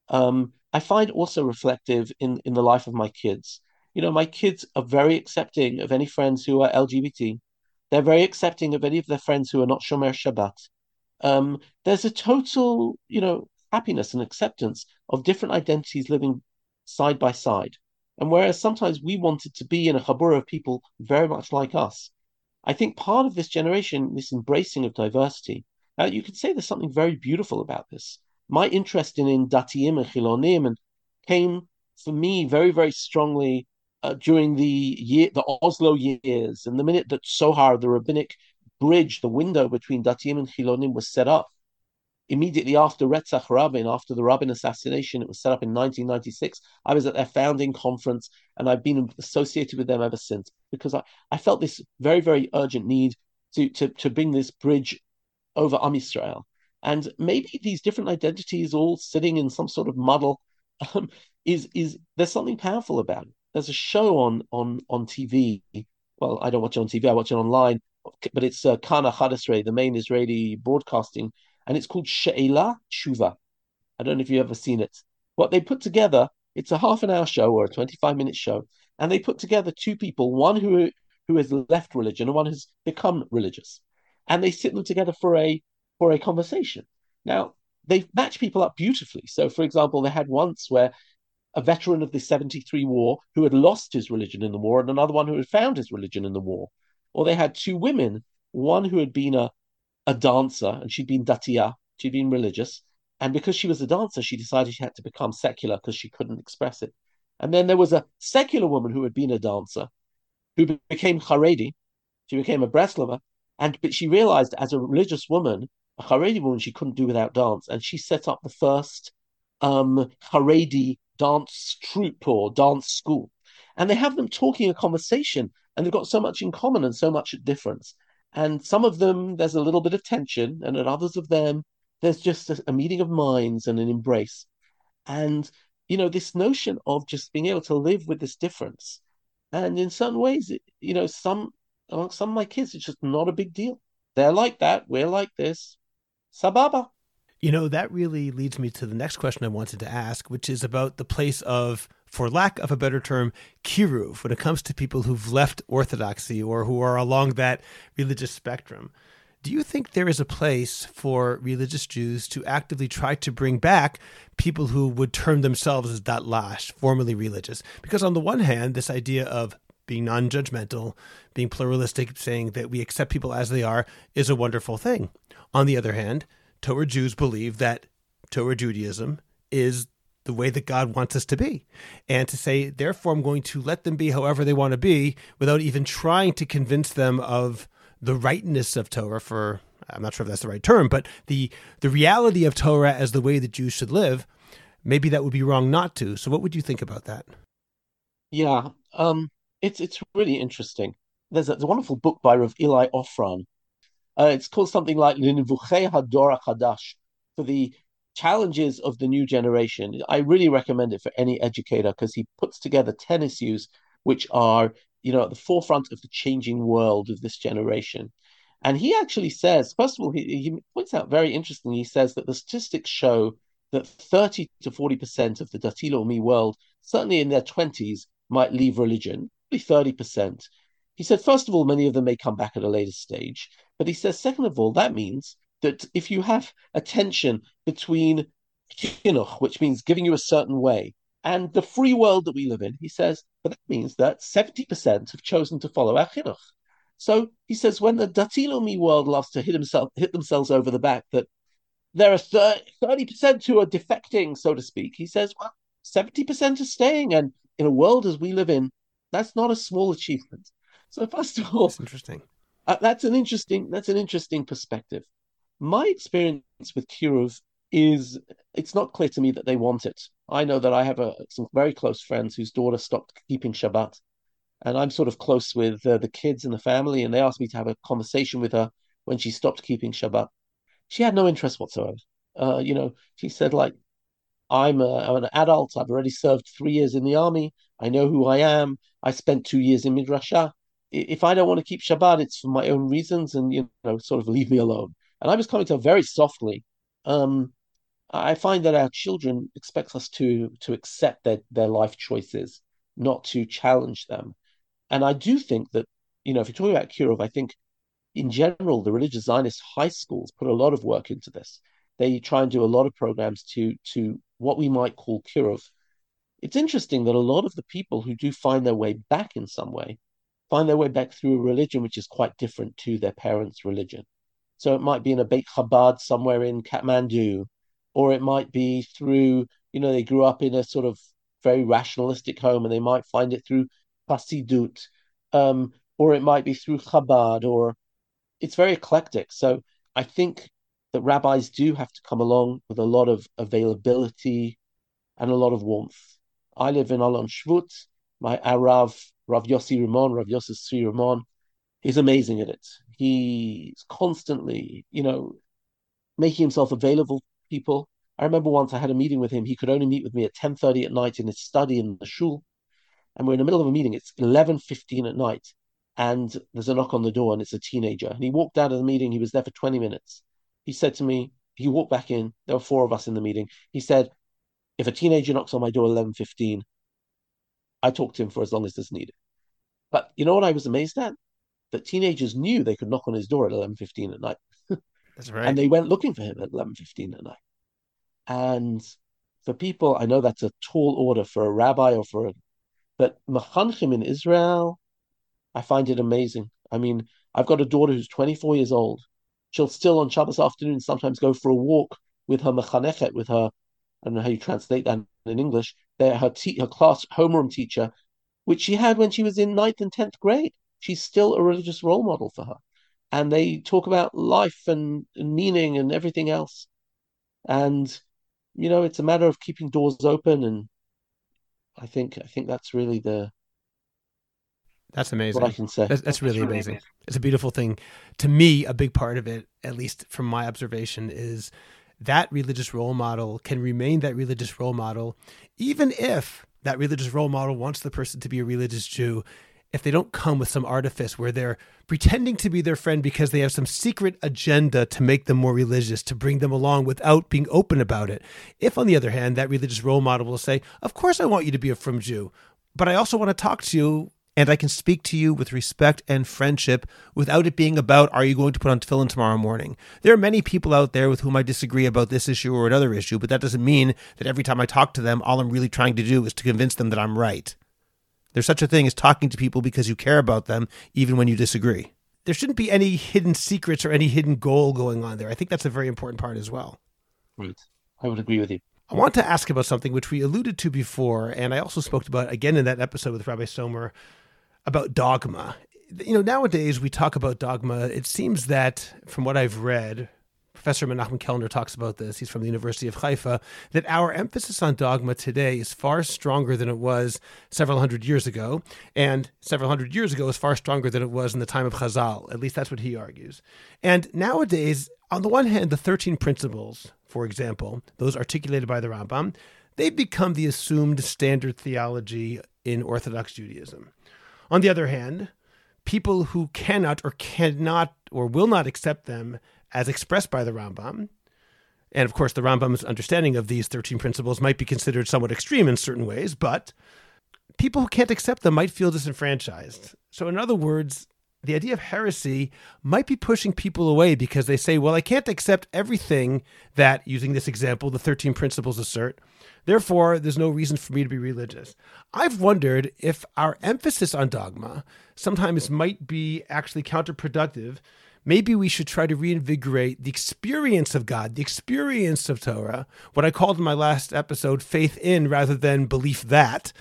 Speaker 1: um, I find also reflective in in the life of my kids. You know, my kids are very accepting of any friends who are LGBT. They're very accepting of any of their friends who are not Shomer Shabbat. Um, there's a total, you know, happiness and acceptance of different identities living side by side. And whereas sometimes we wanted to be in a chabura of people very much like us, I think part of this generation, this embracing of diversity, you could say there's something very beautiful about this my interest in, Datiim and Chilonim came for me very, very strongly uh, during the year, the Oslo years. And the minute that Tzohar, the rabbinic bridge, the window between Datiim and Chilonim was set up, immediately after Retzach Rabin, after the Rabin assassination, it was set up in 1996. I was at their founding conference, and I've been associated with them ever since because I, I felt this very, very urgent need to, to, to bring this bridge over Am Yisrael. And maybe these different identities all sitting in some sort of muddle um, is is there's something powerful about it. There's a show on on on TV. Well, I don't watch it on TV. I watch it online, but it's uh, Kana the main Israeli broadcasting, and it's called She'ela Shuva. I don't know if you've ever seen it. What they put together, it's a half an hour show or a 25 minute show, and they put together two people, one who who has left religion and one has become religious, and they sit them together for a for a conversation. Now, they match people up beautifully. So, for example, they had once where a veteran of the 73 war who had lost his religion in the war and another one who had found his religion in the war. Or they had two women, one who had been a, a dancer and she'd been datia, she'd been religious. And because she was a dancer, she decided she had to become secular because she couldn't express it. And then there was a secular woman who had been a dancer who became Haredi. She became a Breslova. And but she realized as a religious woman Haredi woman she couldn't do without dance, and she set up the first um, Haredi dance troupe or dance school. And they have them talking a conversation, and they've got so much in common and so much difference. And some of them, there's a little bit of tension, and at others of them, there's just a, a meeting of minds and an embrace. And, you know, this notion of just being able to live with this difference. And in certain ways, it, you know, some among some of my kids, it's just not a big deal. They're like that. We're like this. Sababa.
Speaker 2: You know, that really leads me to the next question I wanted to ask, which is about the place of, for lack of a better term, kiruv, when it comes to people who've left orthodoxy or who are along that religious spectrum. Do you think there is a place for religious Jews to actively try to bring back people who would term themselves as that datlash, formerly religious? Because on the one hand, this idea of being non judgmental, being pluralistic, saying that we accept people as they are, is a wonderful thing. On the other hand, Torah Jews believe that Torah Judaism is the way that God wants us to be. And to say, therefore, I'm going to let them be however they want to be without even trying to convince them of the rightness of Torah for I'm not sure if that's the right term, but the the reality of Torah as the way that Jews should live, maybe that would be wrong not to. So what would you think about that?
Speaker 1: Yeah, um, it's it's really interesting. There's a, there's a wonderful book by Rav Eli Ofran uh, it's called something like Linivuchei Hador Hadash for the challenges of the new generation. I really recommend it for any educator because he puts together 10 issues which are, you know, at the forefront of the changing world of this generation. And he actually says, first of all, he, he points out very interestingly, he says that the statistics show that 30 to 40% of the Dati Leumi world, certainly in their 20s, might leave religion, probably 30%. He said, first of all, many of them may come back at a later stage. But he says, second of all, that means that if you have a tension between chinuch, which means giving you a certain way, and the free world that we live in, he says, but that means that 70% have chosen to follow our chinuch. So he says, when the Dati Leumi world loves to hit himself, hit themselves over the back that there are 30% who are defecting, so to speak. He says, well, 70% are staying. And in a world as we live in, that's not a small achievement. So first of all,
Speaker 2: that's interesting.
Speaker 1: Uh, that's an interesting that's an interesting perspective. My experience with Kiruv is it's not clear to me that they want it. I know that I have a, some very close friends whose daughter stopped keeping Shabbat, and I'm sort of close with uh, the kids and the family, and they asked me to have a conversation with her when she stopped keeping Shabbat. She had no interest whatsoever. Uh, you know, she said like, "I'm, a, I'm an adult. I've already served three years in the army. I know who I am. I spent two years in midrasha. If I don't want to keep Shabbat, it's for my own reasons, and you know, sort of leave me alone." And I was coming to very softly. Um, I find that our children expect us to to accept their their life choices, not to challenge them. And I do think that, you know, if you're talking about Kiruv, I think in general, the religious Zionist high schools put a lot of work into this. They try and do a lot of programs to to what we might call Kiruv. It's interesting that a lot of the people who do find their way back in some way find their way back through a religion which is quite different to their parents' religion. So it might be in a Beit Chabad somewhere in Kathmandu, or it might be through, you know, they grew up in a sort of very rationalistic home and they might find it through Hasidut, um, or it might be through Chabad, or it's very eclectic. So I think that rabbis do have to come along with a lot of availability and a lot of warmth. I live in Alon Shvut. My Arav, Rav Yossi Rimon, Rav Yossi Sri Rimon, he's amazing at it. He's constantly, you know, making himself available to people. I remember once I had a meeting with him. He could only meet with me at 10.30 at night in his study in the shul and we're in the middle of a meeting. It's eleven fifteen at night, and there's a knock on the door, and it's a teenager. And he walked out of the meeting. He was there for twenty minutes. He said to me, he walked back in. There were four of us in the meeting. He said, "If a teenager knocks on my door at eleven fifteen, I talk to him for as long as is needed." But you know what I was amazed at? That teenagers knew they could knock on his door at eleven fifteen at night.
Speaker 2: That's right.
Speaker 1: and they went looking for him at eleven fifteen at night. And for people, I know that's a tall order for a rabbi or for a but Mechanchim in Israel, I find it amazing. I mean, I've got a daughter who's 24 years old. She'll still on Shabbos afternoon sometimes go for a walk with her mechanechet, with her, I don't know how you translate that in English, They're her, te- her class homeroom teacher, which she had when she was in ninth and 10th grade. She's still a religious role model for her. And they talk about life and, and meaning and everything else. And, you know, it's a matter of keeping doors open and I think I think that's really the
Speaker 2: that's amazing.
Speaker 1: What I can say.
Speaker 2: That's, that's really amazing. It's a beautiful thing. To me, a big part of it, at least from my observation, is that religious role model can remain that religious role model, even if that religious role model wants the person to be a religious Jew if they don't come with some artifice where they're pretending to be their friend because they have some secret agenda to make them more religious, to bring them along without being open about it. If, on the other hand, that religious role model will say, Of course, I want you to be a frum Jew, but I also want to talk to you and I can speak to you with respect and friendship without it being about, are you going to put on tefillin tomorrow morning? There are many people out there with whom I disagree about this issue or another issue, but that doesn't mean that every time I talk to them, all I'm really trying to do is to convince them that I'm right. There's such a thing as talking to people because you care about them, even when you disagree. There shouldn't be any hidden secrets or any hidden goal going on there. I think that's a very important part as well.
Speaker 1: Right. I would agree with you.
Speaker 2: I want to ask about something which we alluded to before, and I also spoke about again in that episode with Rabbi Somer about dogma. You know, nowadays we talk about dogma. It seems that, from what I've read, Professor Menachem Kellner talks about this. He's from the University of Haifa. That our emphasis on dogma today is far stronger than it was several hundred years ago, and several hundred years ago is far stronger than it was in the time of Chazal. At least that's what he argues. And nowadays, on the one hand, the thirteen principles, for example, those articulated by the Rambam, they've become the assumed standard theology in Orthodox Judaism. On the other hand, people who cannot or cannot or will not accept them as expressed by the Rambam. And of course, the Rambam's understanding of these 13 principles might be considered somewhat extreme in certain ways, but people who can't accept them might feel disenfranchised. So, in other words, the idea of heresy might be pushing people away because they say, well, I can't accept everything that, using this example, the 13 principles assert. Therefore, there's no reason for me to be religious. I've wondered if our emphasis on dogma sometimes might be actually counterproductive maybe we should try to reinvigorate the experience of God, the experience of Torah, what I called in my last episode faith in rather than belief that,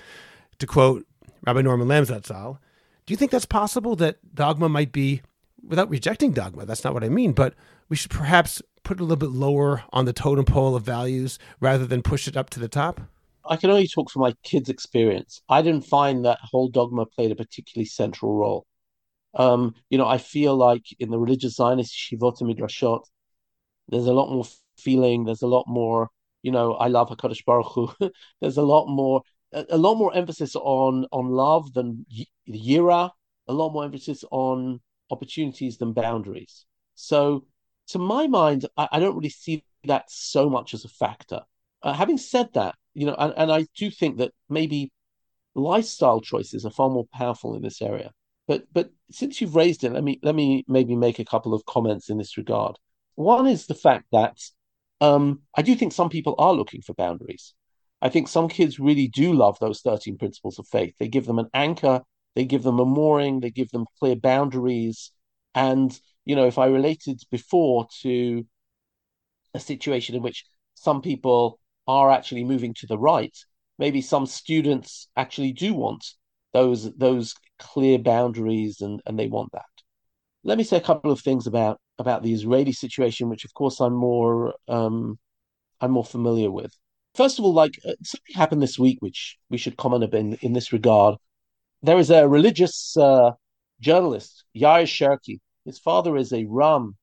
Speaker 2: to quote Rabbi Norman Lamm Zatzal. Do you think that's possible that dogma might be, without rejecting dogma, that's not what I mean, but we should perhaps put it a little bit lower on the totem pole of values rather than push it up to the top?
Speaker 1: I can only talk from my kids' experience. I didn't find that whole dogma played a particularly central role. Um, you know, I feel like in the religious Zionist shivot midrashot, there's a lot more feeling. There's a lot more, you know, I love Hakadosh Baruch Hu. there's a lot more, a, lot more emphasis on on love than yira. A lot more emphasis on opportunities than boundaries. So, to my mind, I, I don't really see that so much as a factor. Uh, having said that, you know, and, and I do think that maybe lifestyle choices are far more powerful in this area. But but since you've raised it, let me let me maybe make a couple of comments in this regard. One is the fact that um, I do think some people are looking for boundaries. I think some kids really do love those 13 principles of faith. They give them an anchor, they give them a mooring, they give them clear boundaries. And, you know, if I related before to a situation in which some people are actually moving to the right. Maybe some students actually do want those those clear boundaries and, and they want that. Let me say a couple of things about about the Israeli situation, which of course I'm more um, I'm more familiar with. First of all, like uh, something happened this week, which we should comment bit in, in this regard. There is a religious uh, journalist, Yair Sherki. His father is a Ram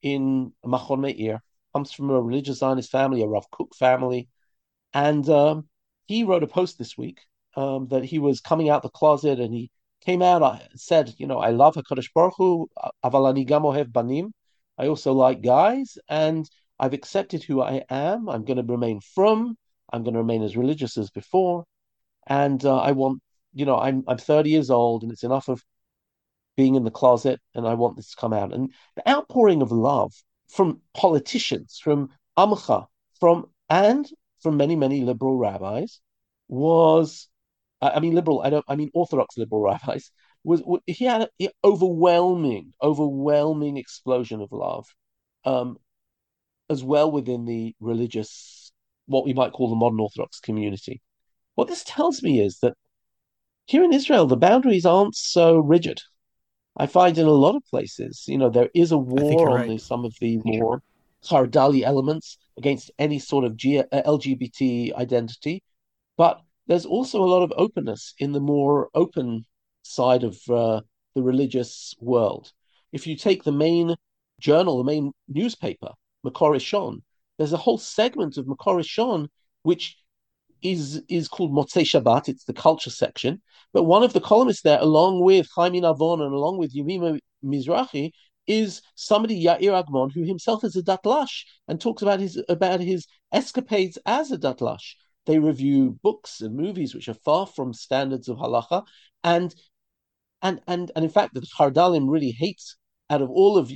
Speaker 1: in Machon Meir, comes from a religious Zionist family, a Rav Kook family, and um, he wrote a post this week um, that he was coming out the closet, and he came out. I said, you know, I love Hakadosh Baruch Hu, avalani gamohev banim. I also like guys, and I've accepted who I am. I'm going to remain frum. I'm going to remain as religious as before, and uh, I want, you know, I'm I'm 30 years old, and it's enough of being in the closet, and I want this to come out. And the outpouring of love from politicians, from Amcha, from and from many, many liberal rabbis was, I mean, liberal, I don't, I mean, Orthodox liberal rabbis, was, he had an overwhelming, overwhelming explosion of love, um, as well within the religious, what we might call the modern Orthodox community. What this tells me is that here in Israel, the boundaries aren't so rigid. I find in a lot of places, you know, there is a war on right. the, some of the more Hardali elements against any sort of G- uh, LGBT identity, but there's also a lot of openness in the more open side of uh, the religious world. If you take the main journal, the main newspaper, Makor Rishon, there's a whole segment of Makor Rishon which is is called Motzei Shabbat. It's the culture section. But one of the columnists there, along with Chaim Avon and along with Yemima Mizrahi, is somebody Yair Agmon who himself is a datlash and talks about his about his escapades as a datlash. They review books and movies which are far from standards of halacha, and and and and in fact, the Hardalim really hates out of all of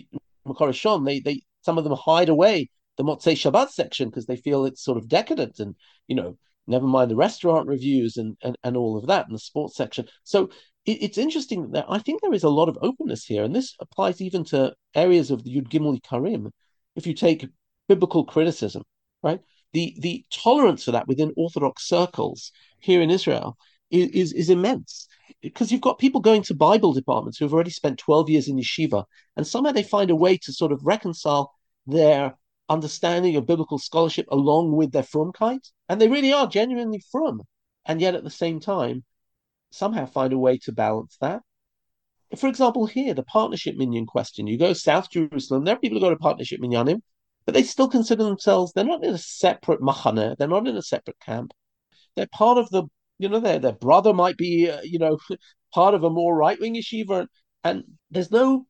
Speaker 1: Makor Rishon They they some of them hide away the Motzei Shabbat section because they feel it's sort of decadent and you know never mind the restaurant reviews and, and, and all of that and the sports section. So it, it's interesting that I think there is a lot of openness here, and this applies even to areas of the Yud Gimel Ikarim. If you take biblical criticism, right, the the tolerance for that within Orthodox circles here in Israel is, is, is immense because you've got people going to Bible departments who have already spent 12 years in yeshiva, and somehow they find a way to sort of reconcile their understanding of biblical scholarship along with their frumkeit, and they really are genuinely frum, and yet at the same time, somehow find a way to balance that. For example, here, the partnership minyan question. You go South Jerusalem, there are people who go to partnership minyanim, but they still consider themselves, they're not in a separate machane, they're not in a separate camp. They're part of the, you know, their, their brother might be, uh, you know, part of a more right wing yeshiva, and, and there's no,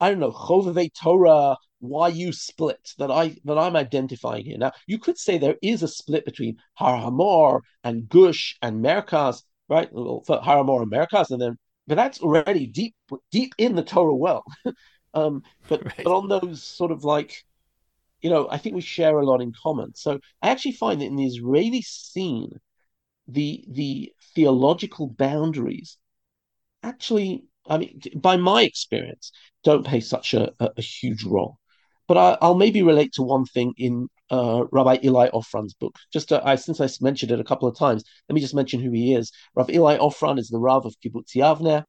Speaker 1: I don't know, Chovevei Torah why you split that I that I'm identifying here. Now you could say there is a split between Har Hamor and Gush and Merkaz, right? Har Hamor and Merkaz, and then but that's already deep deep in the Torah well. um, but right. but on those sort of like, you know, I think we share a lot in common. So I actually find that in the Israeli scene, the the theological boundaries actually I mean, by my experience, don't play such a, a, a huge role. But I, will maybe relate to one thing in uh, Rabbi Eli Ofran's book. Just to, I, since I mentioned it a couple of times, let me just mention who he is. Rav Eli Ofran is the Rav of Kibbutz Yavne.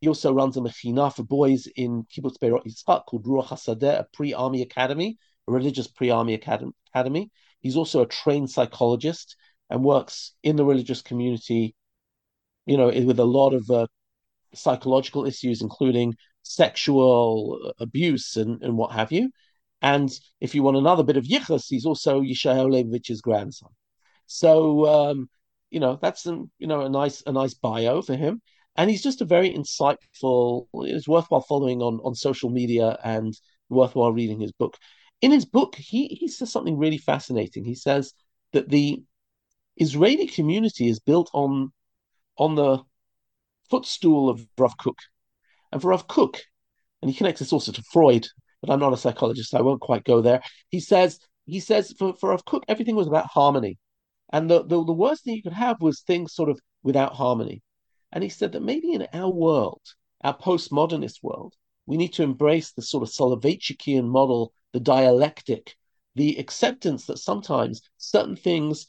Speaker 1: He also runs a mechina for boys in Kibbutz Be'erot Yitzchak called Ruach Hasadeh, a pre-army academy, a religious pre-army academy. He's also a trained psychologist and works in the religious community, you know, with a lot of uh, psychological issues, including sexual abuse and, and what have you. And if you want another bit of yichus, he's also Yeshayahu Leibowitz's grandson. So um, you know that's an, you know a nice a nice bio for him, and he's just a very insightful. It's worthwhile following on on social media and worthwhile reading his book. In his book, he he says something really fascinating. He says that the Israeli community is built on on the footstool of Rav Kook. And for Rav Kook, and he connects this also to Freud, but I'm not a psychologist, so I won't quite go there. He says he says for, for Rav Kook, everything was about harmony. And the, the, the worst thing you could have was things sort of without harmony. And he said that maybe in our world, our postmodernist world, we need to embrace the sort of Soloveitchian model, the dialectic, the acceptance that sometimes certain things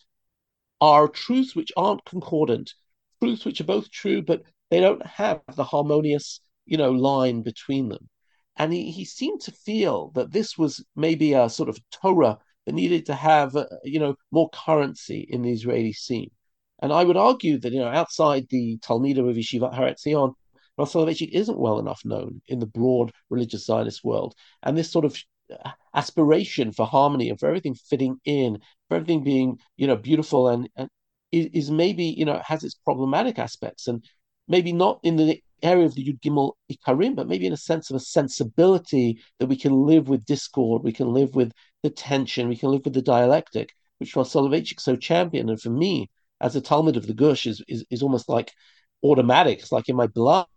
Speaker 1: are truths which aren't concordant, truths which are both true, but they don't have the harmonious, you know, line between them. And he, he seemed to feel that this was maybe a sort of Torah that needed to have, uh, you know, more currency in the Israeli scene. And I would argue that, you know, outside the Talmidim of Yeshivat Har Etzion, Rav Soloveitchik isn't well enough known in the broad religious Zionist world. And this sort of aspiration for harmony and for everything fitting in, for everything being, you know, beautiful and, and is, maybe, you know, has its problematic aspects. And maybe not in the area of the Yud Gimel Ikarim, but maybe in a sense of a sensibility that we can live with discord, we can live with the tension, we can live with the dialectic, which Rav Soloveitchik so championed. And for me, as a Talmid of the Gush, is, is, is almost like automatic. It's like in my blood.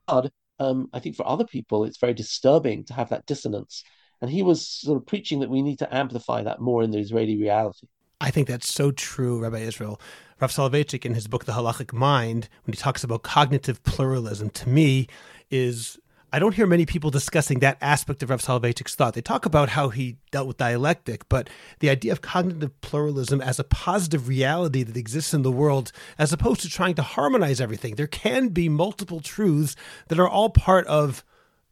Speaker 1: Um, I think for other people, it's very disturbing to have that dissonance. And he was sort of preaching that we need to amplify that more in the Israeli reality.
Speaker 2: I think that's so true, Rabbi Israel. Rav Soloveitchik, in his book, The Halachic Mind, when he talks about cognitive pluralism, to me, is I don't hear many people discussing that aspect of Rav Soloveitchik's thought. They talk about how he dealt with dialectic, but the idea of cognitive pluralism as a positive reality that exists in the world, as opposed to trying to harmonize everything. There can be multiple truths that are all part of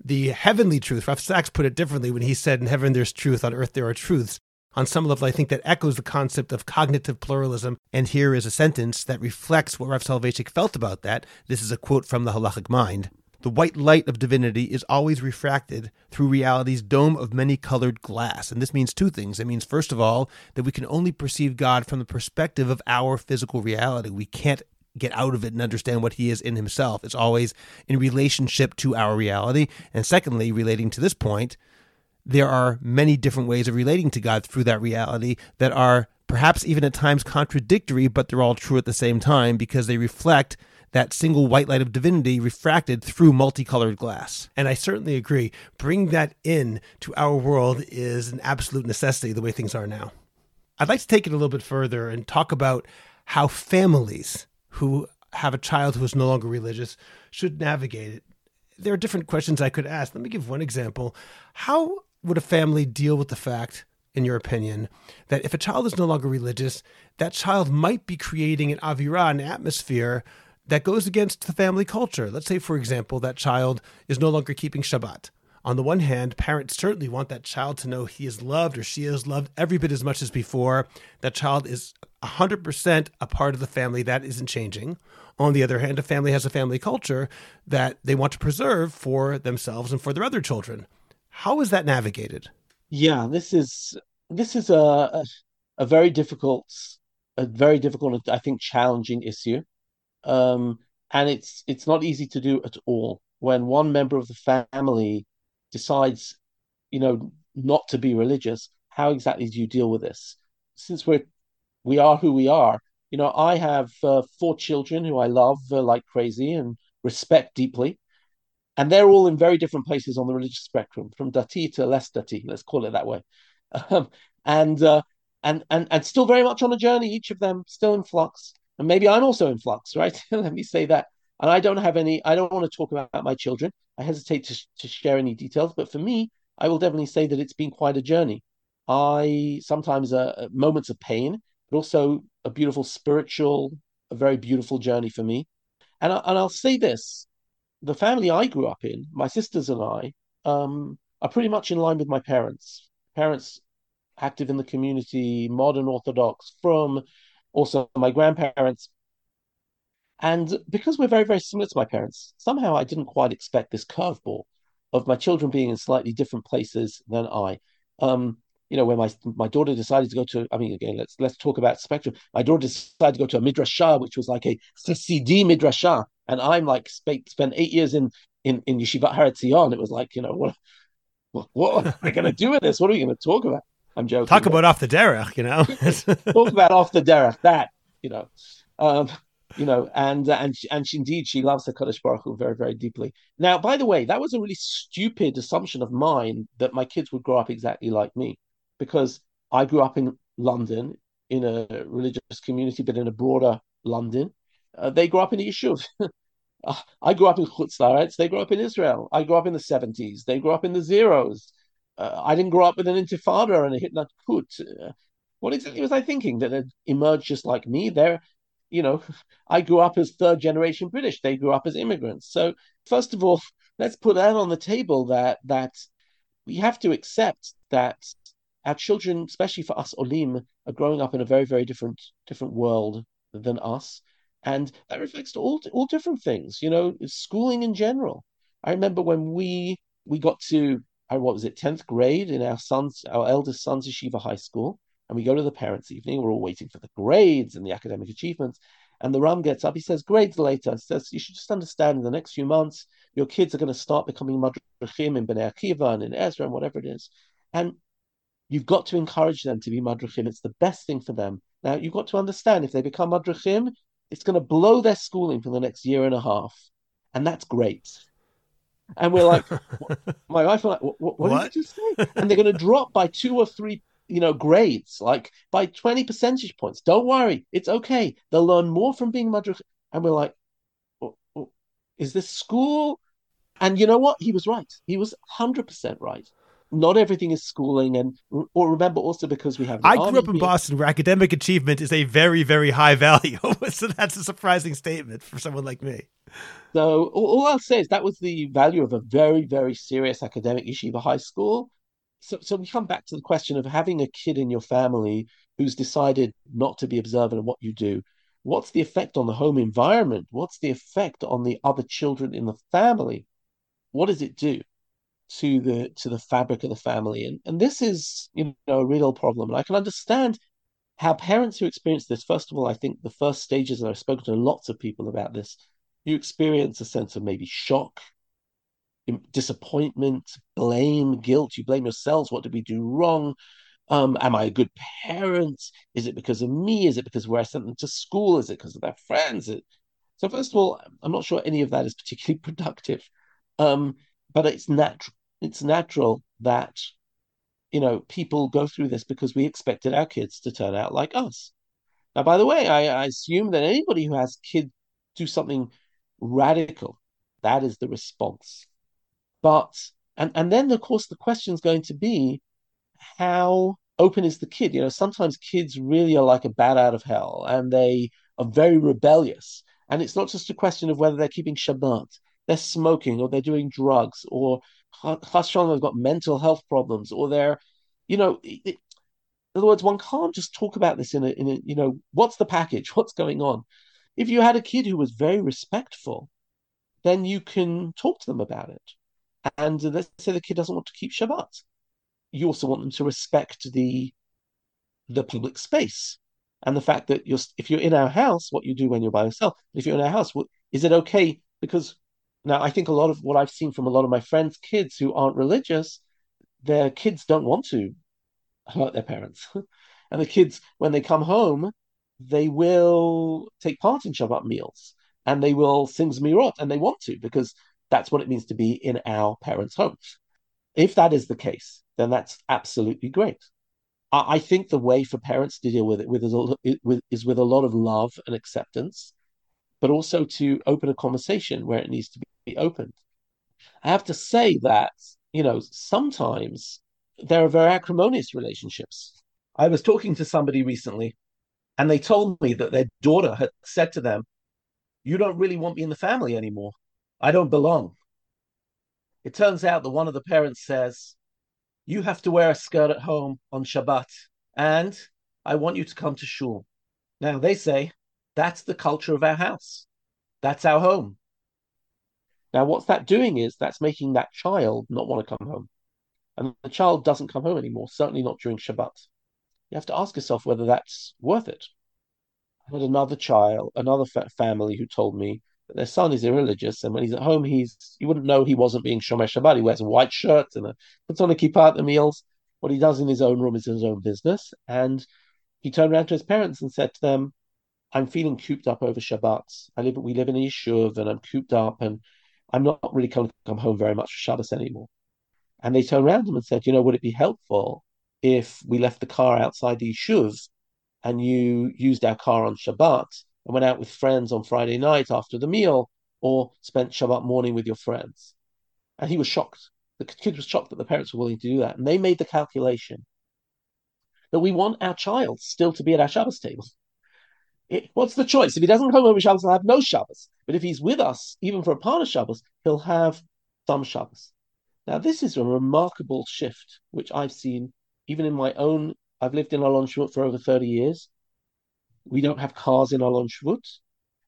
Speaker 2: the heavenly truth. Rav Sacks put it differently when he said, In heaven there's truth, on earth there are truths on some level, I think that echoes the concept of cognitive pluralism. And here is a sentence that reflects what Rav Soloveitchik felt about that. This is a quote from the Halachic Mind. The white light of divinity is always refracted through reality's dome of many colored glass. And this means two things. It means, first of all, that we can only perceive God from the perspective of our physical reality. We can't get out of it and understand what he is in himself. It's always in relationship to our reality. And secondly, relating to this point, there are many different ways of relating to God through that reality that are perhaps even at times contradictory, but they're all true at the same time because they reflect that single white light of divinity refracted through multicolored glass. And I certainly agree. Bring that in to our world is an absolute necessity the way things are now. I'd like to take it a little bit further and talk about how families who have a child who is no longer religious should navigate it. There are different questions I could ask. Let me give one example. How would a family deal with the fact, in your opinion, that if a child is no longer religious, that child might be creating an avira, an atmosphere that goes against the family culture? Let's say, for example, that child is no longer keeping Shabbat. On the one hand, parents certainly want that child to know he is loved or she is loved every bit as much as before. That child is 100% a part of the family. That isn't changing. On the other hand, a family has a family culture that they want to preserve for themselves and for their other children. How is that navigated?
Speaker 1: Yeah, this is this is a a very difficult, a very difficult, I think, challenging issue, um, and it's it's not easy to do at all. When one member of the family decides, you know, not to be religious, how exactly do you deal with this? Since we're we are who we are, you know, I have uh, four children who I love uh, like crazy and respect deeply and they're all in very different places on the religious spectrum, from dati to less dati, let's call it that way, um, and uh, and and and still very much on a journey. Each of them still in flux, and maybe I'm also in flux, right? Let me say that. And I don't have any. I don't want to talk about my children. I hesitate to to share any details, but for me, I will definitely say that it's been quite a journey. I sometimes uh, moments of pain, but also a beautiful spiritual, a very beautiful journey for me. And I, and I'll say this: the family I grew up in, my sisters and I, um, are pretty much in line with my parents. Parents active in the community, modern Orthodox, frum also my grandparents. And because we're very, very similar to my parents, somehow I didn't quite expect this curveball of my children being in slightly different places than I. Um, you know, when my my daughter decided to go to, I mean, again, let's let's talk about spectrum. My daughter decided to go to a midrashah, which was like a Chassidi midrashah, and I'm like spent spent eight years in in in yeshiva Har Etzion. It was like, you know, what what, what am I going to do with this? What are we going to talk about? I'm joking.
Speaker 2: Talk about off the derech, you know.
Speaker 1: talk about off the derech. That you know, um, you know, and uh, and and she, indeed she loves the Kadosh Baruch Hu very very deeply. Now, by the way, that was a really stupid assumption of mine that my kids would grow up exactly like me, because I grew up in London in a religious community, but in a broader London. Uh, they grew up in the yishuv. I grew up in Chutz They grew up in Israel. I grew up in the 70s. They grew up in the zeros uh, I didn't grow up with an intifada and a Hitler put. Uh, what exactly was I thinking that had emerged just like me? There, you know, I grew up as third generation British. They grew up as immigrants. So first of all, let's put that on the table that that we have to accept that our children, especially for us Olim, are growing up in a very, very different different world than us. And that reflects all all different things, you know, schooling in general. I remember when we we got to uh, what was it, 10th grade in our son's, our eldest son's yeshiva high school. And we go to the parents' evening. We're all waiting for the grades and the academic achievements. And the Ram gets up. He says, grades later. He says, you should just understand in the next few months, your kids are going to start becoming madrachim in Bnei Akiva and in Ezra and whatever it is. And you've got to encourage them to be madrachim. It's the best thing for them. Now, you've got to understand if they become madrachim, it's going to blow their schooling for the next year and a half. And that's great. And we're like, my wife and like, what, what, what, did you just say? And they're going to drop by two or three, you know, grades, like by 20 percentage points. Don't worry. It's okay. They'll learn more from being madrich. And we're like, oh, oh, is this school? And you know what? He was right. He was 100% right not everything is schooling and or remember also because we have
Speaker 2: i grew up in here. boston where academic achievement is a very very high value so that's a surprising statement for someone like me
Speaker 1: so all, I'll say is that was the value of a very, very serious academic yeshiva high school. So, so we come back to the question of having a kid in your family who's decided not to be observant of what you do. What's the effect on the home environment? What's the effect on the other children in the family? What does it do to the to the fabric of the family? And and this is you know a real problem. And I can understand how parents who experience this. First of all, I think the first stages, and I've spoken to lots of people about this you experience a sense of maybe shock, disappointment, blame, guilt. You blame yourselves. What did we do wrong? Um, am I a good parent? Is it because of me? Is it because where I sent them to school? Is it because of their friends? It... So first of all, I'm not sure any of that is particularly productive. Um, but it's natural. It's natural that you know people go through this because we expected our kids to turn out like us. Now, by the way, I, I assume that anybody who has kids do something radical. That is the response. But and and then of course the question is going to be how open is the kid? You know, sometimes kids really are like a bat out of hell and they are very rebellious. And it's not just a question of whether they're keeping Shabbat, they're smoking or they're doing drugs or Chas have got mental health problems or they're, you know, it, in other words, one can't just talk about this in a, in a, you know, what's the package? What's going on? If you had a kid who was very respectful, then you can talk to them about it. And uh, let's say the kid doesn't want to keep Shabbat. You also want them to respect the the public space and the fact that you're if you're in our house, what you do when you're by yourself. If you're in our house, is it okay? Because now I think a lot of what I've seen from a lot of my friends' kids who aren't religious, their kids don't want to hurt their parents, and the kids when they come home they will take part in Shabbat meals and they will sing Zmirot, and they want to because that's what it means to be in our parents' homes. If that is the case, then that's absolutely great. I, I think the way for parents to deal with it with is, with is with a lot of love and acceptance, but also to open a conversation where it needs to be opened. I have to say that, you know, sometimes there are very acrimonious relationships. I was talking to somebody recently, and they told me that their daughter had said to them, You don't really want me in the family anymore. I don't belong. It turns out that one of the parents says, You have to wear a skirt at home on Shabbat, and I want you to come to shul. Now, they say, That's the culture of our house. That's our home. Now, what's that doing is that's making that child not want to come home. And the child doesn't come home anymore, certainly not during Shabbat. You have to ask yourself whether that's worth it. I had another child, another fa- family who told me their son is irreligious, and when he's at home, he's you wouldn't know he wasn't being shomer Shabbat. He wears a white shirt and a, puts on a kippah at the meals. What he does in his own room is his own business. And he turned around to his parents and said to them, "I'm feeling cooped up over Shabbats. I live, we live in a yishuv, and I'm cooped up, and I'm not really coming to come home very much for Shabbos anymore." And they turned around to him and said, "You know, would it be helpful if we left the car outside the yishuv and you used our car on Shabbat and went out with friends on Friday night after the meal or spent Shabbat morning with your friends. And he was shocked. The kid was shocked that the parents were willing to do that. And they made the calculation that we want our child still to be at our Shabbos table. It, what's the choice? If he doesn't come over Shabbos, he'll have no Shabbos. But if he's with us, even for a part of Shabbos, he'll have some Shabbos. Now, this is a remarkable shift, which I've seen even in my own, I've lived in Alon Shvut for over 30 years. We don't have cars in Alon Shvut.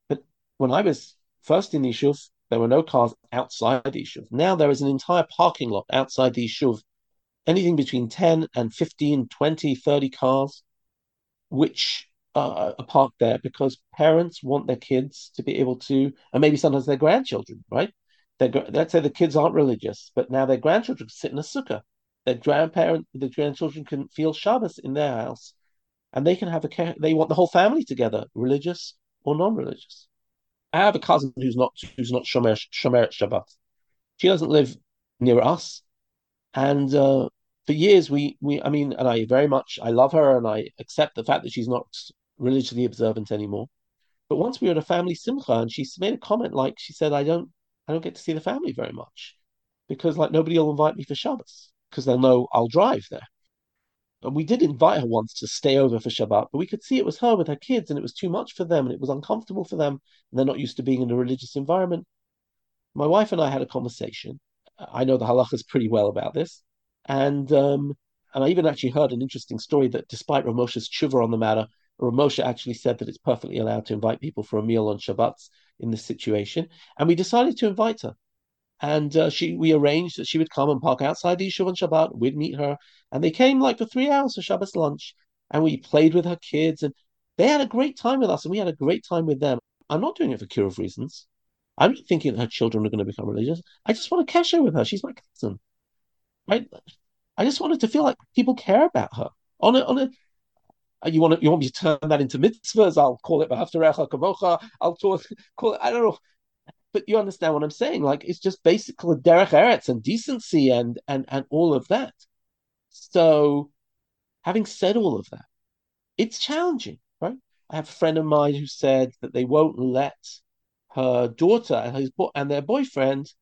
Speaker 1: But when I was first in Yishuv, there were no cars outside Yishuv. Now there is an entire parking lot outside the Yishuv, anything between 10 and 15, 20, 30 cars, which uh, are parked there because parents want their kids to be able to, and maybe sometimes their grandchildren, right? Their, let's say the kids aren't religious, but now their grandchildren sit in a sukkah their grandparent, the grandchildren can feel Shabbos in their house, and they can have a they want the whole family together, religious or non-religious. I have a cousin who's not who's not shomer shomer Shabbat. She doesn't live near us, and uh, for years we we I mean, and I very much I love her and I accept the fact that she's not religiously observant anymore. But once we were at a family simcha, and she made a comment like she said, "I don't I don't get to see the family very much because like nobody will invite me for Shabbos." because they'll know I'll drive there. And we did invite her once to stay over for Shabbat, but we could see it was her with her kids, and it was too much for them, and it was uncomfortable for them, and they're not used to being in a religious environment. My wife and I had a conversation. I know the halachas pretty well about this, and um, and I even actually heard an interesting story that despite Ramosha's tshuva on the matter, Ramosha actually said that it's perfectly allowed to invite people for a meal on Shabbats in this situation, and we decided to invite her. And uh, she, we arranged that she would come and park outside the Yishuv on Shabbat. We'd meet her, and they came like for three hours for Shabbos lunch, and we played with her kids, and they had a great time with us, and we had a great time with them. I'm not doing it for kiruv reasons. I'm not thinking that her children are going to become religious. I just want to kesher with her. She's my cousin, right? I just wanted to feel like people care about her. On a, on a, uh, you want to, you want me to turn that into mitzvahs? I'll call it B'haftarecha Kavocha. I'll talk, call it, I don't know but you understand what I'm saying. Like it's just basically derech eretz and decency and and and all of that. So, having said all of that, it's challenging, right? I have a friend of mine who said that they won't let her daughter and his bo- and their boyfriend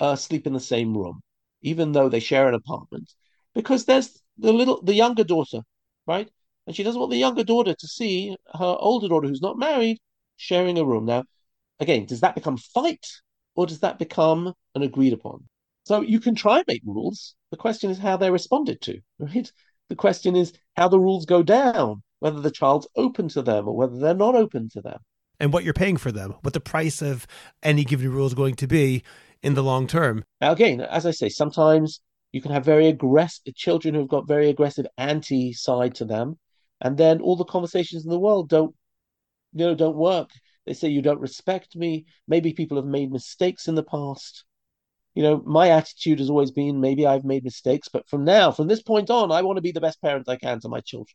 Speaker 1: uh, sleep in the same room, even though they share an apartment, because there's the little the younger daughter, right? And she doesn't want the younger daughter to see her older daughter, who's not married, sharing a room. Now, again, does that become fight or does that become an agreed upon? So you can try and make rules. The question is how they're responded to, right? The question is how the rules go down, whether the child's open to them or whether they're not open to them.
Speaker 2: And what you're paying for them, what the price of any given rule is going to be in the long term.
Speaker 1: Now, again, as I say, sometimes you can have very aggressive children who've got very aggressive anti side to them, and then all the conversations in the world don't, you know, don't work they say you don't respect me. Maybe people have made mistakes in the past. You know, my attitude has always been maybe I've made mistakes, but from now, from this point on, I want to be the best parent I can to my children.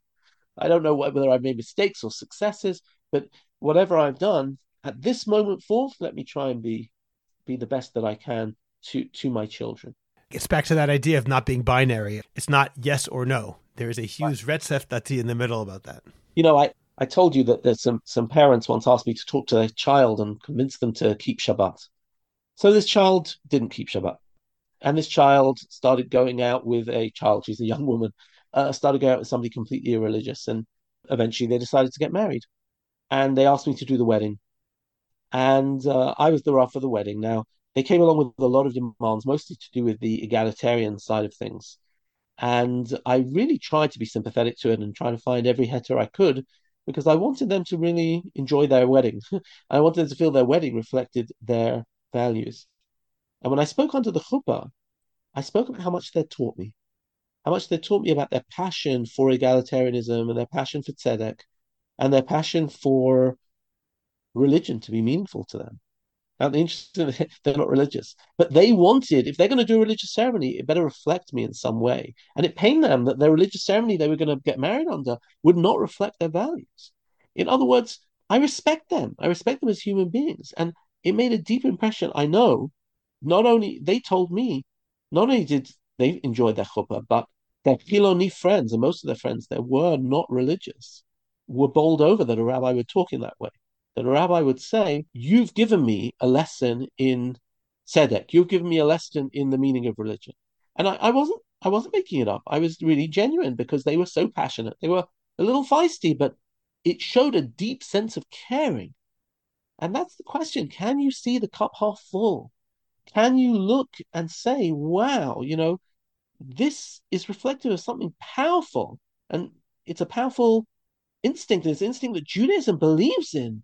Speaker 1: I don't know whether I've made mistakes or successes, but whatever I've done at this moment forth, let me try and be be the best that I can to to my children.
Speaker 2: It's back to that idea of not being binary. It's not yes or no. There is a huge right. dati in the middle about that.
Speaker 1: You know, I I told you that there's some some parents once asked me to talk to their child and convince them to keep Shabbat. So this child didn't keep Shabbat, and this child started going out with a child. She's a young woman. Uh, started going out with somebody completely irreligious, and eventually they decided to get married. And they asked me to do the wedding, and uh, I was the rav for the wedding. Now they came along with a lot of demands, mostly to do with the egalitarian side of things. And I really tried to be sympathetic to it and try to find every heter I could because I wanted them to really enjoy their wedding. I wanted them to feel their wedding reflected their values. And when I spoke under the chuppah, I spoke about how much they'd taught me, how much they taught me about their passion for egalitarianism and their passion for tzedek and their passion for religion to be meaningful to them. The interesting, they're not religious, but they wanted, if they're going to do a religious ceremony, it better reflect me in some way. And it pained them that their religious ceremony they were going to get married under would not reflect their values. In other words, I respect them. I respect them as human beings. And it made a deep impression. I know not only they told me, not only did they enjoy their chuppah, but their Hiloni friends, and most of their friends there were not religious, were bowled over that a rabbi would talk in that way that a rabbi would say, You've given me a lesson in tzedek, you've given me a lesson in the meaning of religion. And I, I wasn't I wasn't making it up. I was really genuine because they were so passionate. They were a little feisty, but it showed a deep sense of caring. And that's the question. Can you see the cup half full? Can you look and say, wow, you know, this is reflective of something powerful. And it's a powerful instinct. It's an instinct that Judaism believes in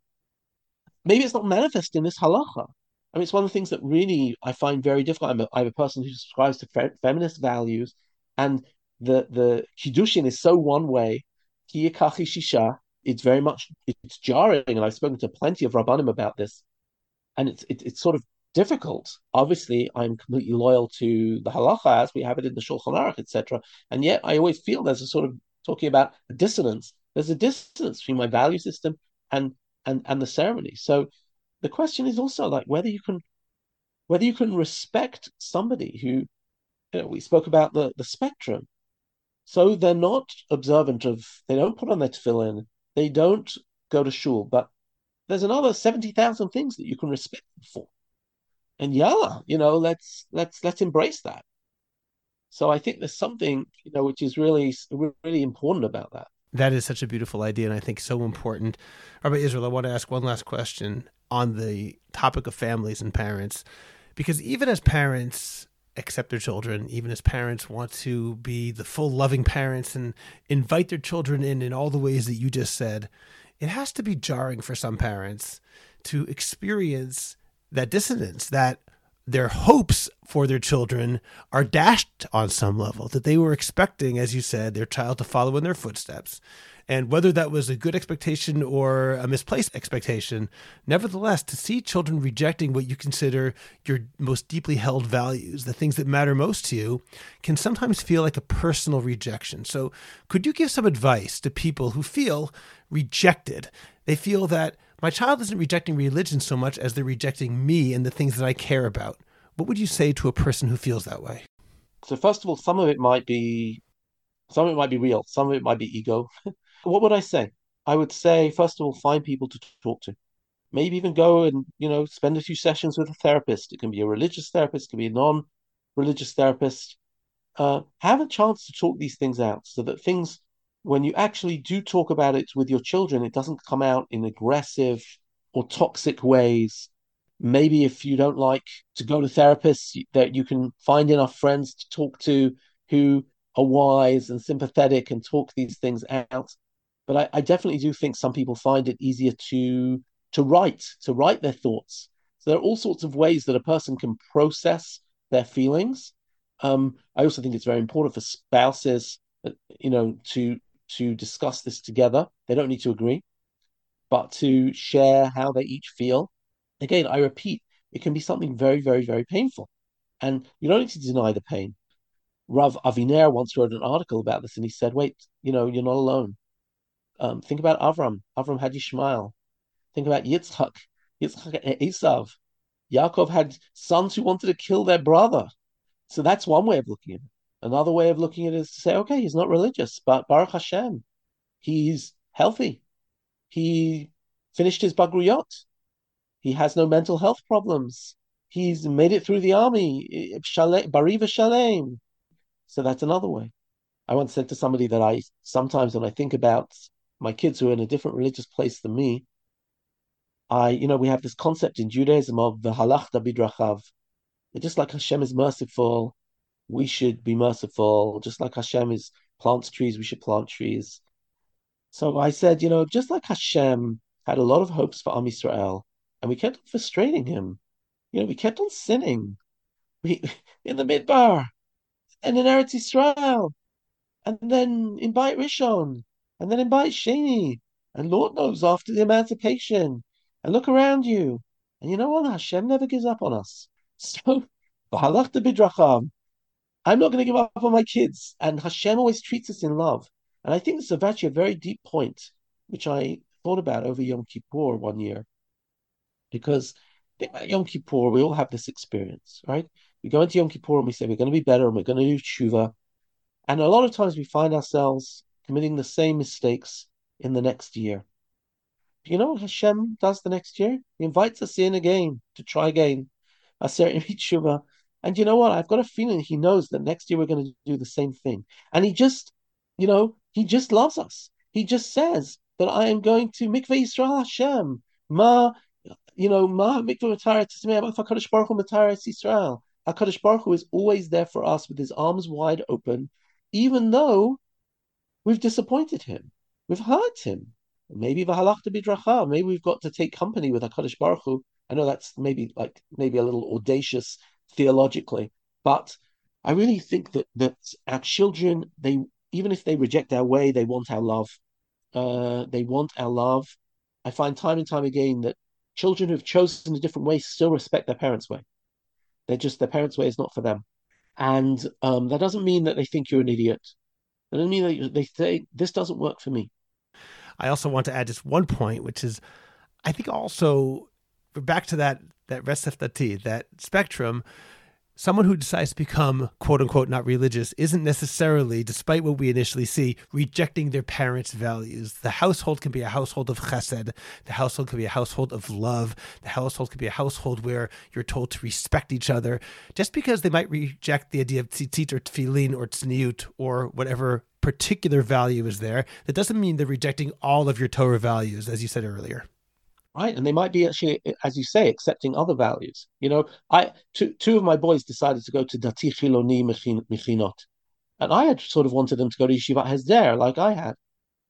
Speaker 1: maybe it's not manifest in this halacha. I mean, it's one of the things that really I find very difficult. I'm a, I'm a person who subscribes to fe- feminist values, and the the kiddushin is so one way. shisha. It's very much it's jarring, and I've spoken to plenty of rabbanim about this, and it's it, it's sort of difficult. Obviously, I'm completely loyal to the halacha as we have it in the Shulchan Aruch, etc. And yet, I always feel there's a sort of talking about a dissonance. There's a dissonance between my value system and and and the ceremony. So the question is also like whether you can whether you can respect somebody who you know we spoke about the the spectrum. So they're not observant of they don't put on their tefillin, they don't go to shul, but there's another seventy thousand things that you can respect them for. And yalla, you know, let's let's let's embrace that. So I think there's something, you know, which is really really important about that.
Speaker 2: That is such a beautiful idea, and I think so important. Rabbi Israel, I want to ask one last question on the topic of families and parents, because even as parents accept their children, even as parents want to be the full loving parents and invite their children in in all the ways that you just said, it has to be jarring for some parents to experience that dissonance, that their hopes for their children are dashed on some level, that they were expecting, as you said, their child to follow in their footsteps. And whether that was a good expectation or a misplaced expectation, nevertheless, to see children rejecting what you consider your most deeply held values, the things that matter most to you, can sometimes feel like a personal rejection. So, could you give some advice to people who feel rejected? They feel that my child isn't rejecting religion so much as they're rejecting me and the things that I care about. What would you say to a person who feels that way?
Speaker 1: So first of all, some of it might be some of it might be real, some of it might be ego. what would I say? I would say first of all, find people to talk to. Maybe even go and, you know, spend a few sessions with a therapist. It can be a religious therapist, it can be a non-religious therapist. Uh, have a chance to talk these things out so that things when you actually do talk about it with your children, it doesn't come out in aggressive or toxic ways. Maybe if you don't like to go to therapists, that you can find enough friends to talk to who are wise and sympathetic and talk these things out. But I, I definitely do think some people find it easier to to write, to write their thoughts. So there are all sorts of ways that a person can process their feelings. Um, I also think it's very important for spouses, uh, you know, to to discuss this together. They don't need to agree, but to share how they each feel. Again, I repeat, it can be something very, very, very painful. And you don't need to deny the pain. Rav Aviner once wrote an article about this and he said, wait, you know, you're not alone. Um, think about Avram. Avram had Yishmael. Think about Yitzchak. Yitzchak and Esav. Yaakov had sons who wanted to kill their brother. So that's one way of looking at it. Another way of looking at it is to say, okay, he's not religious, but Baruch Hashem, he's healthy. He finished his bagruyot. He has no mental health problems. He's made it through the army. Bariva Shalem. So that's another way. I once said to somebody that I sometimes when I think about my kids who are in a different religious place than me, I, you know, we have this concept in Judaism of v'halachta bidrachav. It's just like Hashem is merciful, we should be merciful. Just like Hashem is plants trees, we should plant trees. So I said, you know, just like Hashem had a lot of hopes for Am Yisrael, and we kept on frustrating him. You know, we kept on sinning. We in the Midbar, and in Eretz Yisrael, and then in Beit Rishon, and then in Beit Sheni, and Lord knows after the emancipation, and look around you. And you know what? Hashem never gives up on us. So, I'm not going to give up on my kids. And Hashem always treats us in love. And I think this is actually a very deep point, which I thought about over Yom Kippur one year. Because think about Yom Kippur, we all have this experience, right? We go into Yom Kippur and we say we're going to be better and we're going to do tshuva. And a lot of times we find ourselves committing the same mistakes in the next year you know what Hashem does the next year? He invites us in again to try again. And you know what? I've got a feeling he knows that next year we're going to do the same thing. And he just, you know, he just loves us. He just says that I am going to mikveh Yisrael Hashem. Ma, you know, ma mikveh matara tismei HaKadosh Baruch Hu matara Yisrael. HaKadosh Baruch Hu is always there for us with his arms wide open, even though we've disappointed him. We've hurt him. Maybe v'halachta bidracha. Maybe we've got to take company with Hakadosh Baruch Hu. I know that's maybe like maybe a little audacious theologically, but I really think that that our children, they even if they reject our way, they want our love. Uh, they want our love. I find time and time again that children who've chosen a different way still respect their parents' way. They're just their parents' way is not for them, and um, that doesn't mean that they think you're an idiot. That doesn't mean that they say this doesn't work for me.
Speaker 2: I also want to add just one point, which is, I think also back to that that retzef dati, that spectrum. Someone who decides to become quote unquote not religious isn't necessarily, despite what we initially see, rejecting their parents' values. The household can be a household of chesed. The household can be a household of love. The household can be a household where you're told to respect each other. Just because they might reject the idea of tzitzit or tefillin or tzniut or whatever particular value is there, that doesn't mean they're rejecting all of your Torah values, as you said earlier.
Speaker 1: Right, and they might be actually, as you say, accepting other values. You know, I two two of my boys decided to go to Dati Chiloni Mechinot, and I had sort of wanted them to go to Yeshiva Hesder like I had,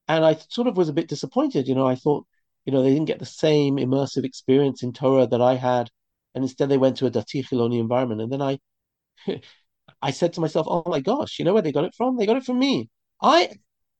Speaker 1: and I sort of was a bit disappointed. You know, I thought, you know, they didn't get the same immersive experience in Torah that I had, and instead they went to a Dati Chiloni environment. And then I, I said to myself, oh my gosh, you know where they got it from? They got it from me. I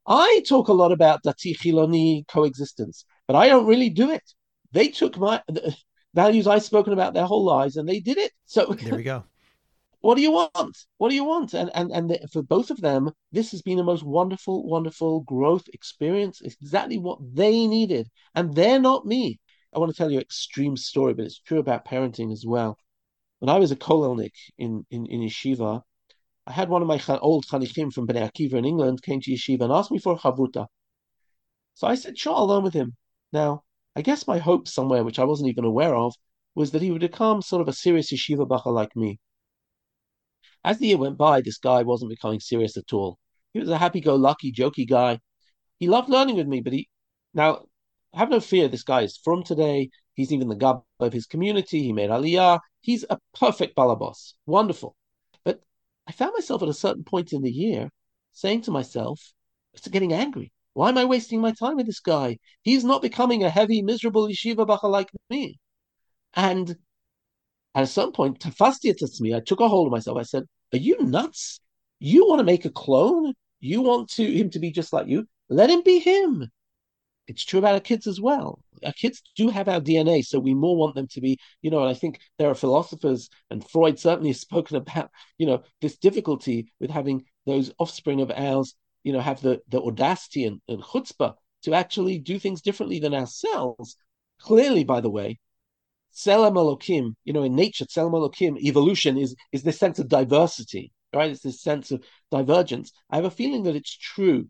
Speaker 1: I talk a lot about dati chiloni coexistence, but I don't really do it. They took my the values I've spoken about their whole lives, and they did it. So
Speaker 2: there we go.
Speaker 1: what do you want? What do you want? And and and the, for both of them, this has been a most wonderful, wonderful growth experience. It's exactly what they needed, and they're not me. I want to tell you an extreme story, but it's true about parenting as well. When I was a kolelnik in, in, in yeshiva, I had one of my old chanichim from Bnei Akiva in England came to yeshiva and asked me for a chavruta. So I said, sure, I'll learn with him. Now, I guess my hope somewhere, which I wasn't even aware of, was that he would become sort of a serious yeshiva bachur like me. As the year went by, this guy wasn't becoming serious at all. He was a happy-go-lucky, jokey guy. He loved learning with me, but he now have no fear. This guy is from today. He's even the gabbai of his community. He made aliyah. He's a perfect balabos. Wonderful. But I found myself at a certain point in the year saying to myself, it's getting angry. Why am I wasting my time with this guy? He's not becoming a heavy, miserable yeshiva bachur like me. And at some point, tafasti me, I took a hold of myself. I said, Are you nuts? You want to make a clone? You want to him to be just like you? Let him be him. It's true about our kids as well. Our kids do have our DNA, so we more want them to be, you know, and I think there are philosophers, and Freud certainly has spoken about, you know, this difficulty with having those offspring of ours, you know, have the, the audacity and, and chutzpah to actually do things differently than ourselves. Clearly, by the way, Tzelem Elokim, you know, in nature, Tzelem Elokim, evolution is is this sense of diversity, right? It's this sense of divergence. I have a feeling that it's true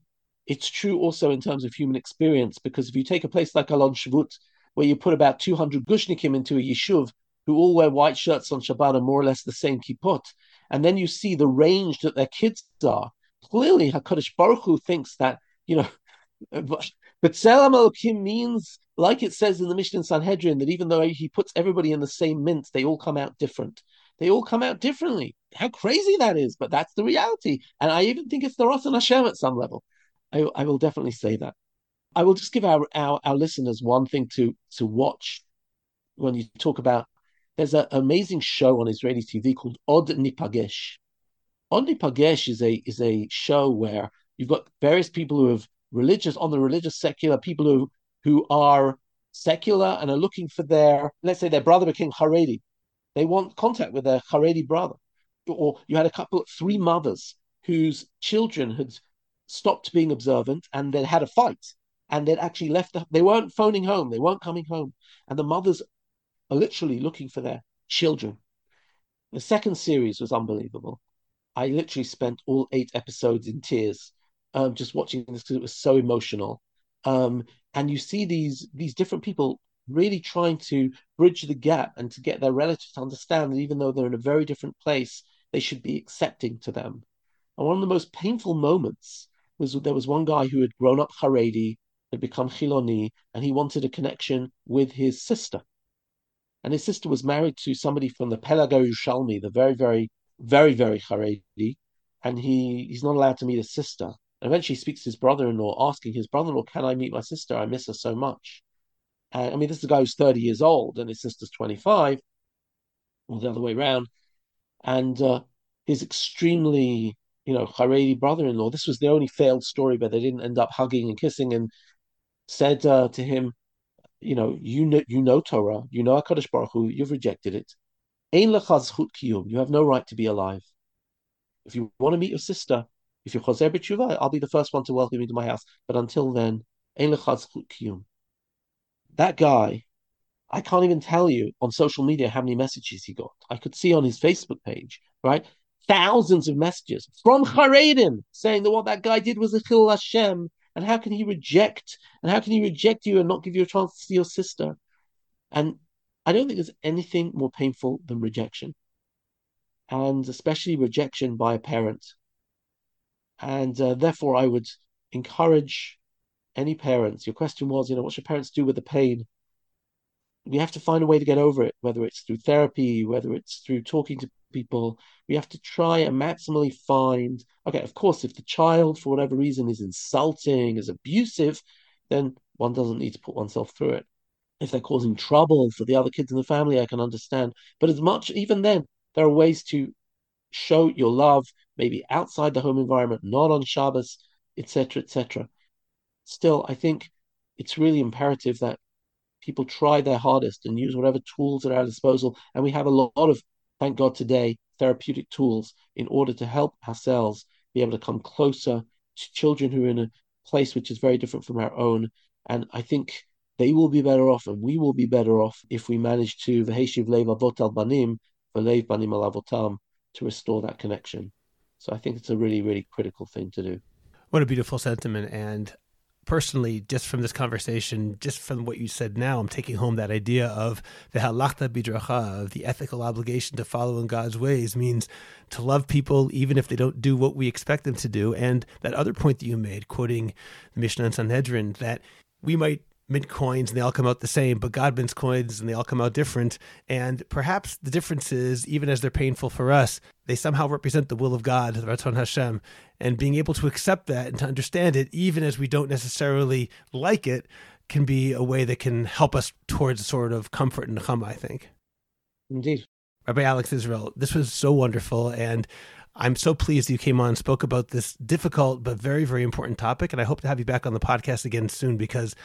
Speaker 1: it's true also in terms of human experience, because if you take a place like Alon Shvut, where you put about 200 Gushnikim into a yishuv who all wear white shirts on Shabbat and more or less the same kippot, and then you see the range that their kids are, clearly HaKadosh Baruch Hu thinks that, you know, but Tzelem Elohim means, like it says in the Mishnah Sanhedrin, that even though he puts everybody in the same mint, they all come out different. They all come out differently. How crazy that is, but that's the reality. And I even think it's the Ratzon Hashem at some level. I, I will definitely say that. I will just give our, our, our listeners one thing to to watch when you talk about. There's an amazing show on Israeli TV called Od Nipagesh. Od Nipagesh is a is a show where you've got various people who have religious on the religious secular people who who are secular and are looking for their let's say their brother became Haredi. They want contact with their Haredi brother. Or you had a couple, three mothers whose children had stopped being observant and then had a fight and they'd actually left the, they weren't phoning home they weren't coming home and the mothers are literally looking for their children the second series was unbelievable i literally spent all eight episodes in tears um, just watching this because it was so emotional um, and you see these these different people really trying to bridge the gap and to get their relatives to understand that even though they're in a very different place they should be accepting to them and one of the most painful moments was there was one guy who had grown up Haredi, had become Chiloni, and he wanted a connection with his sister. And his sister was married to somebody from the Pelag HaYerushalmi, the very, very, very, very Haredi, and he, he's not allowed to meet his sister. And eventually he speaks to his brother-in-law, asking his brother-in-law, can I meet my sister? I miss her so much. And I mean, this is a guy who's 30 years old, and his sister's 25, or the other way around. And uh, he's extremely you know, Haredi brother-in-law. This was the only failed story, but they didn't end up hugging and kissing. And said uh, to him, you know, you know, you know Torah, you know Hakadosh Baruch Hu, you've rejected it. You have no right to be alive. If you want to meet your sister, if you're choser b'tshuva, I'll be the first one to welcome you to my house. But until then. That guy, I can't even tell you on social media how many messages he got. I could see on his Facebook page, right? thousands of messages from Haredim saying that what that guy did was a Chillul Hashem, and how can he reject, and how can he reject you and not give you a chance to see your sister? And I don't think there's anything more painful than rejection, and especially rejection by a parent. And uh, therefore, I would encourage any parents. Your question was, you know, what should parents do with the pain? We have to find a way to get over it, whether it's through therapy, whether it's through talking to people. We have to try and maximally find, okay, of course, if the child, for whatever reason, is insulting, is abusive, then one doesn't need to put oneself through it. If they're causing trouble for the other kids in the family, I can understand. But as much, even then, there are ways to show your love, maybe outside the home environment, not on Shabbos, etc., etc. Still, I think it's really imperative that people try their hardest and use whatever tools at our disposal. And we have a lot of thank God today, therapeutic tools in order to help ourselves be able to come closer to children who are in a place which is very different from our own. And I think they will be better off and we will be better off if we manage to v'heshiv lev avot al banim v'lev banim al avotam to restore that connection. So I think it's a really, really critical thing to do.
Speaker 2: What a beautiful sentiment. And personally, just from this conversation, just from what you said now, I'm taking home that idea of the halachta bidracha, of the ethical obligation to follow in God's ways, means to love people even if they don't do what we expect them to do. And that other point that you made, quoting the Mishnah and Sanhedrin, that we might mint coins and they all come out the same, but God mints coins and they all come out different. And perhaps the difference is, even as they're painful for us, they somehow represent the will of God, the Ratzon Hashem. And being able to accept that and to understand it, even as we don't necessarily like it, can be a way that can help us towards a sort of comfort and chum, I think.
Speaker 1: Indeed.
Speaker 2: Rabbi Alex Israel, this was so wonderful. And I'm so pleased you came on and spoke about this difficult but very, very important topic. And I hope to have you back on the podcast again soon because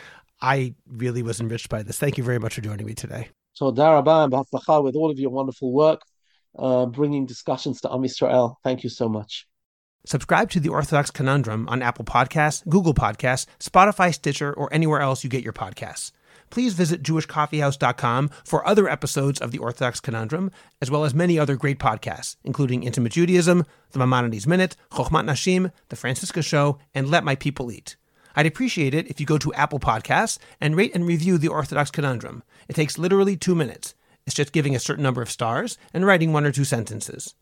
Speaker 2: I really was enriched by this. Thank you very much for joining me today.
Speaker 1: So, Darabah and with all of your wonderful work, uh, bringing discussions to Am Yisrael. Thank you so much.
Speaker 2: Subscribe to the Orthodox Conundrum on Apple Podcasts, Google Podcasts, Spotify, Stitcher, or anywhere else you get your podcasts. please visit jewishcoffeehouse.com for other episodes of the Orthodox Conundrum, as well as many other great podcasts, including Intimate Judaism, The Maimonides Minute, Chochmat Nashim, The Francisca Show, and Let My People Eat. I'd appreciate it if you go to Apple Podcasts and rate and review the Orthodox Conundrum. It takes literally two minutes. It's just giving a certain number of stars and writing one or two sentences.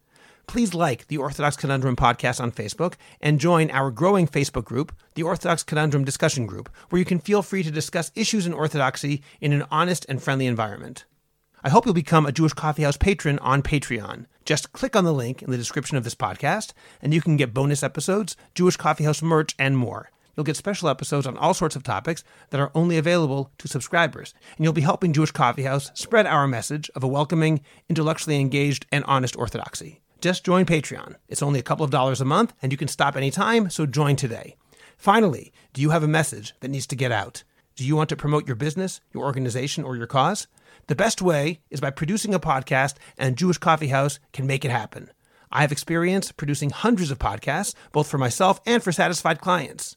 Speaker 2: Please like the Orthodox Conundrum podcast on Facebook and join our growing Facebook group, the Orthodox Conundrum Discussion Group, where you can feel free to discuss issues in Orthodoxy in an honest and friendly environment. I hope you'll become a Jewish Coffeehouse patron on Patreon. Just click on the link in the description of this podcast, and you can get bonus episodes, Jewish Coffeehouse merch, and more. You'll get special episodes on all sorts of topics that are only available to subscribers, and you'll be helping Jewish Coffeehouse spread our message of a welcoming, intellectually engaged, and honest orthodoxy. Just join Patreon. It's only a couple of dollars a month, and you can stop anytime, so join today. Finally, do you have a message that needs to get out? Do you want to promote your business, your organization, or your cause? The best way is by producing a podcast, and Jewish Coffee House can make it happen. I have experience producing hundreds of podcasts, both for myself and for satisfied clients.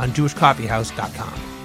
Speaker 2: on jewishcoffeehouse.com.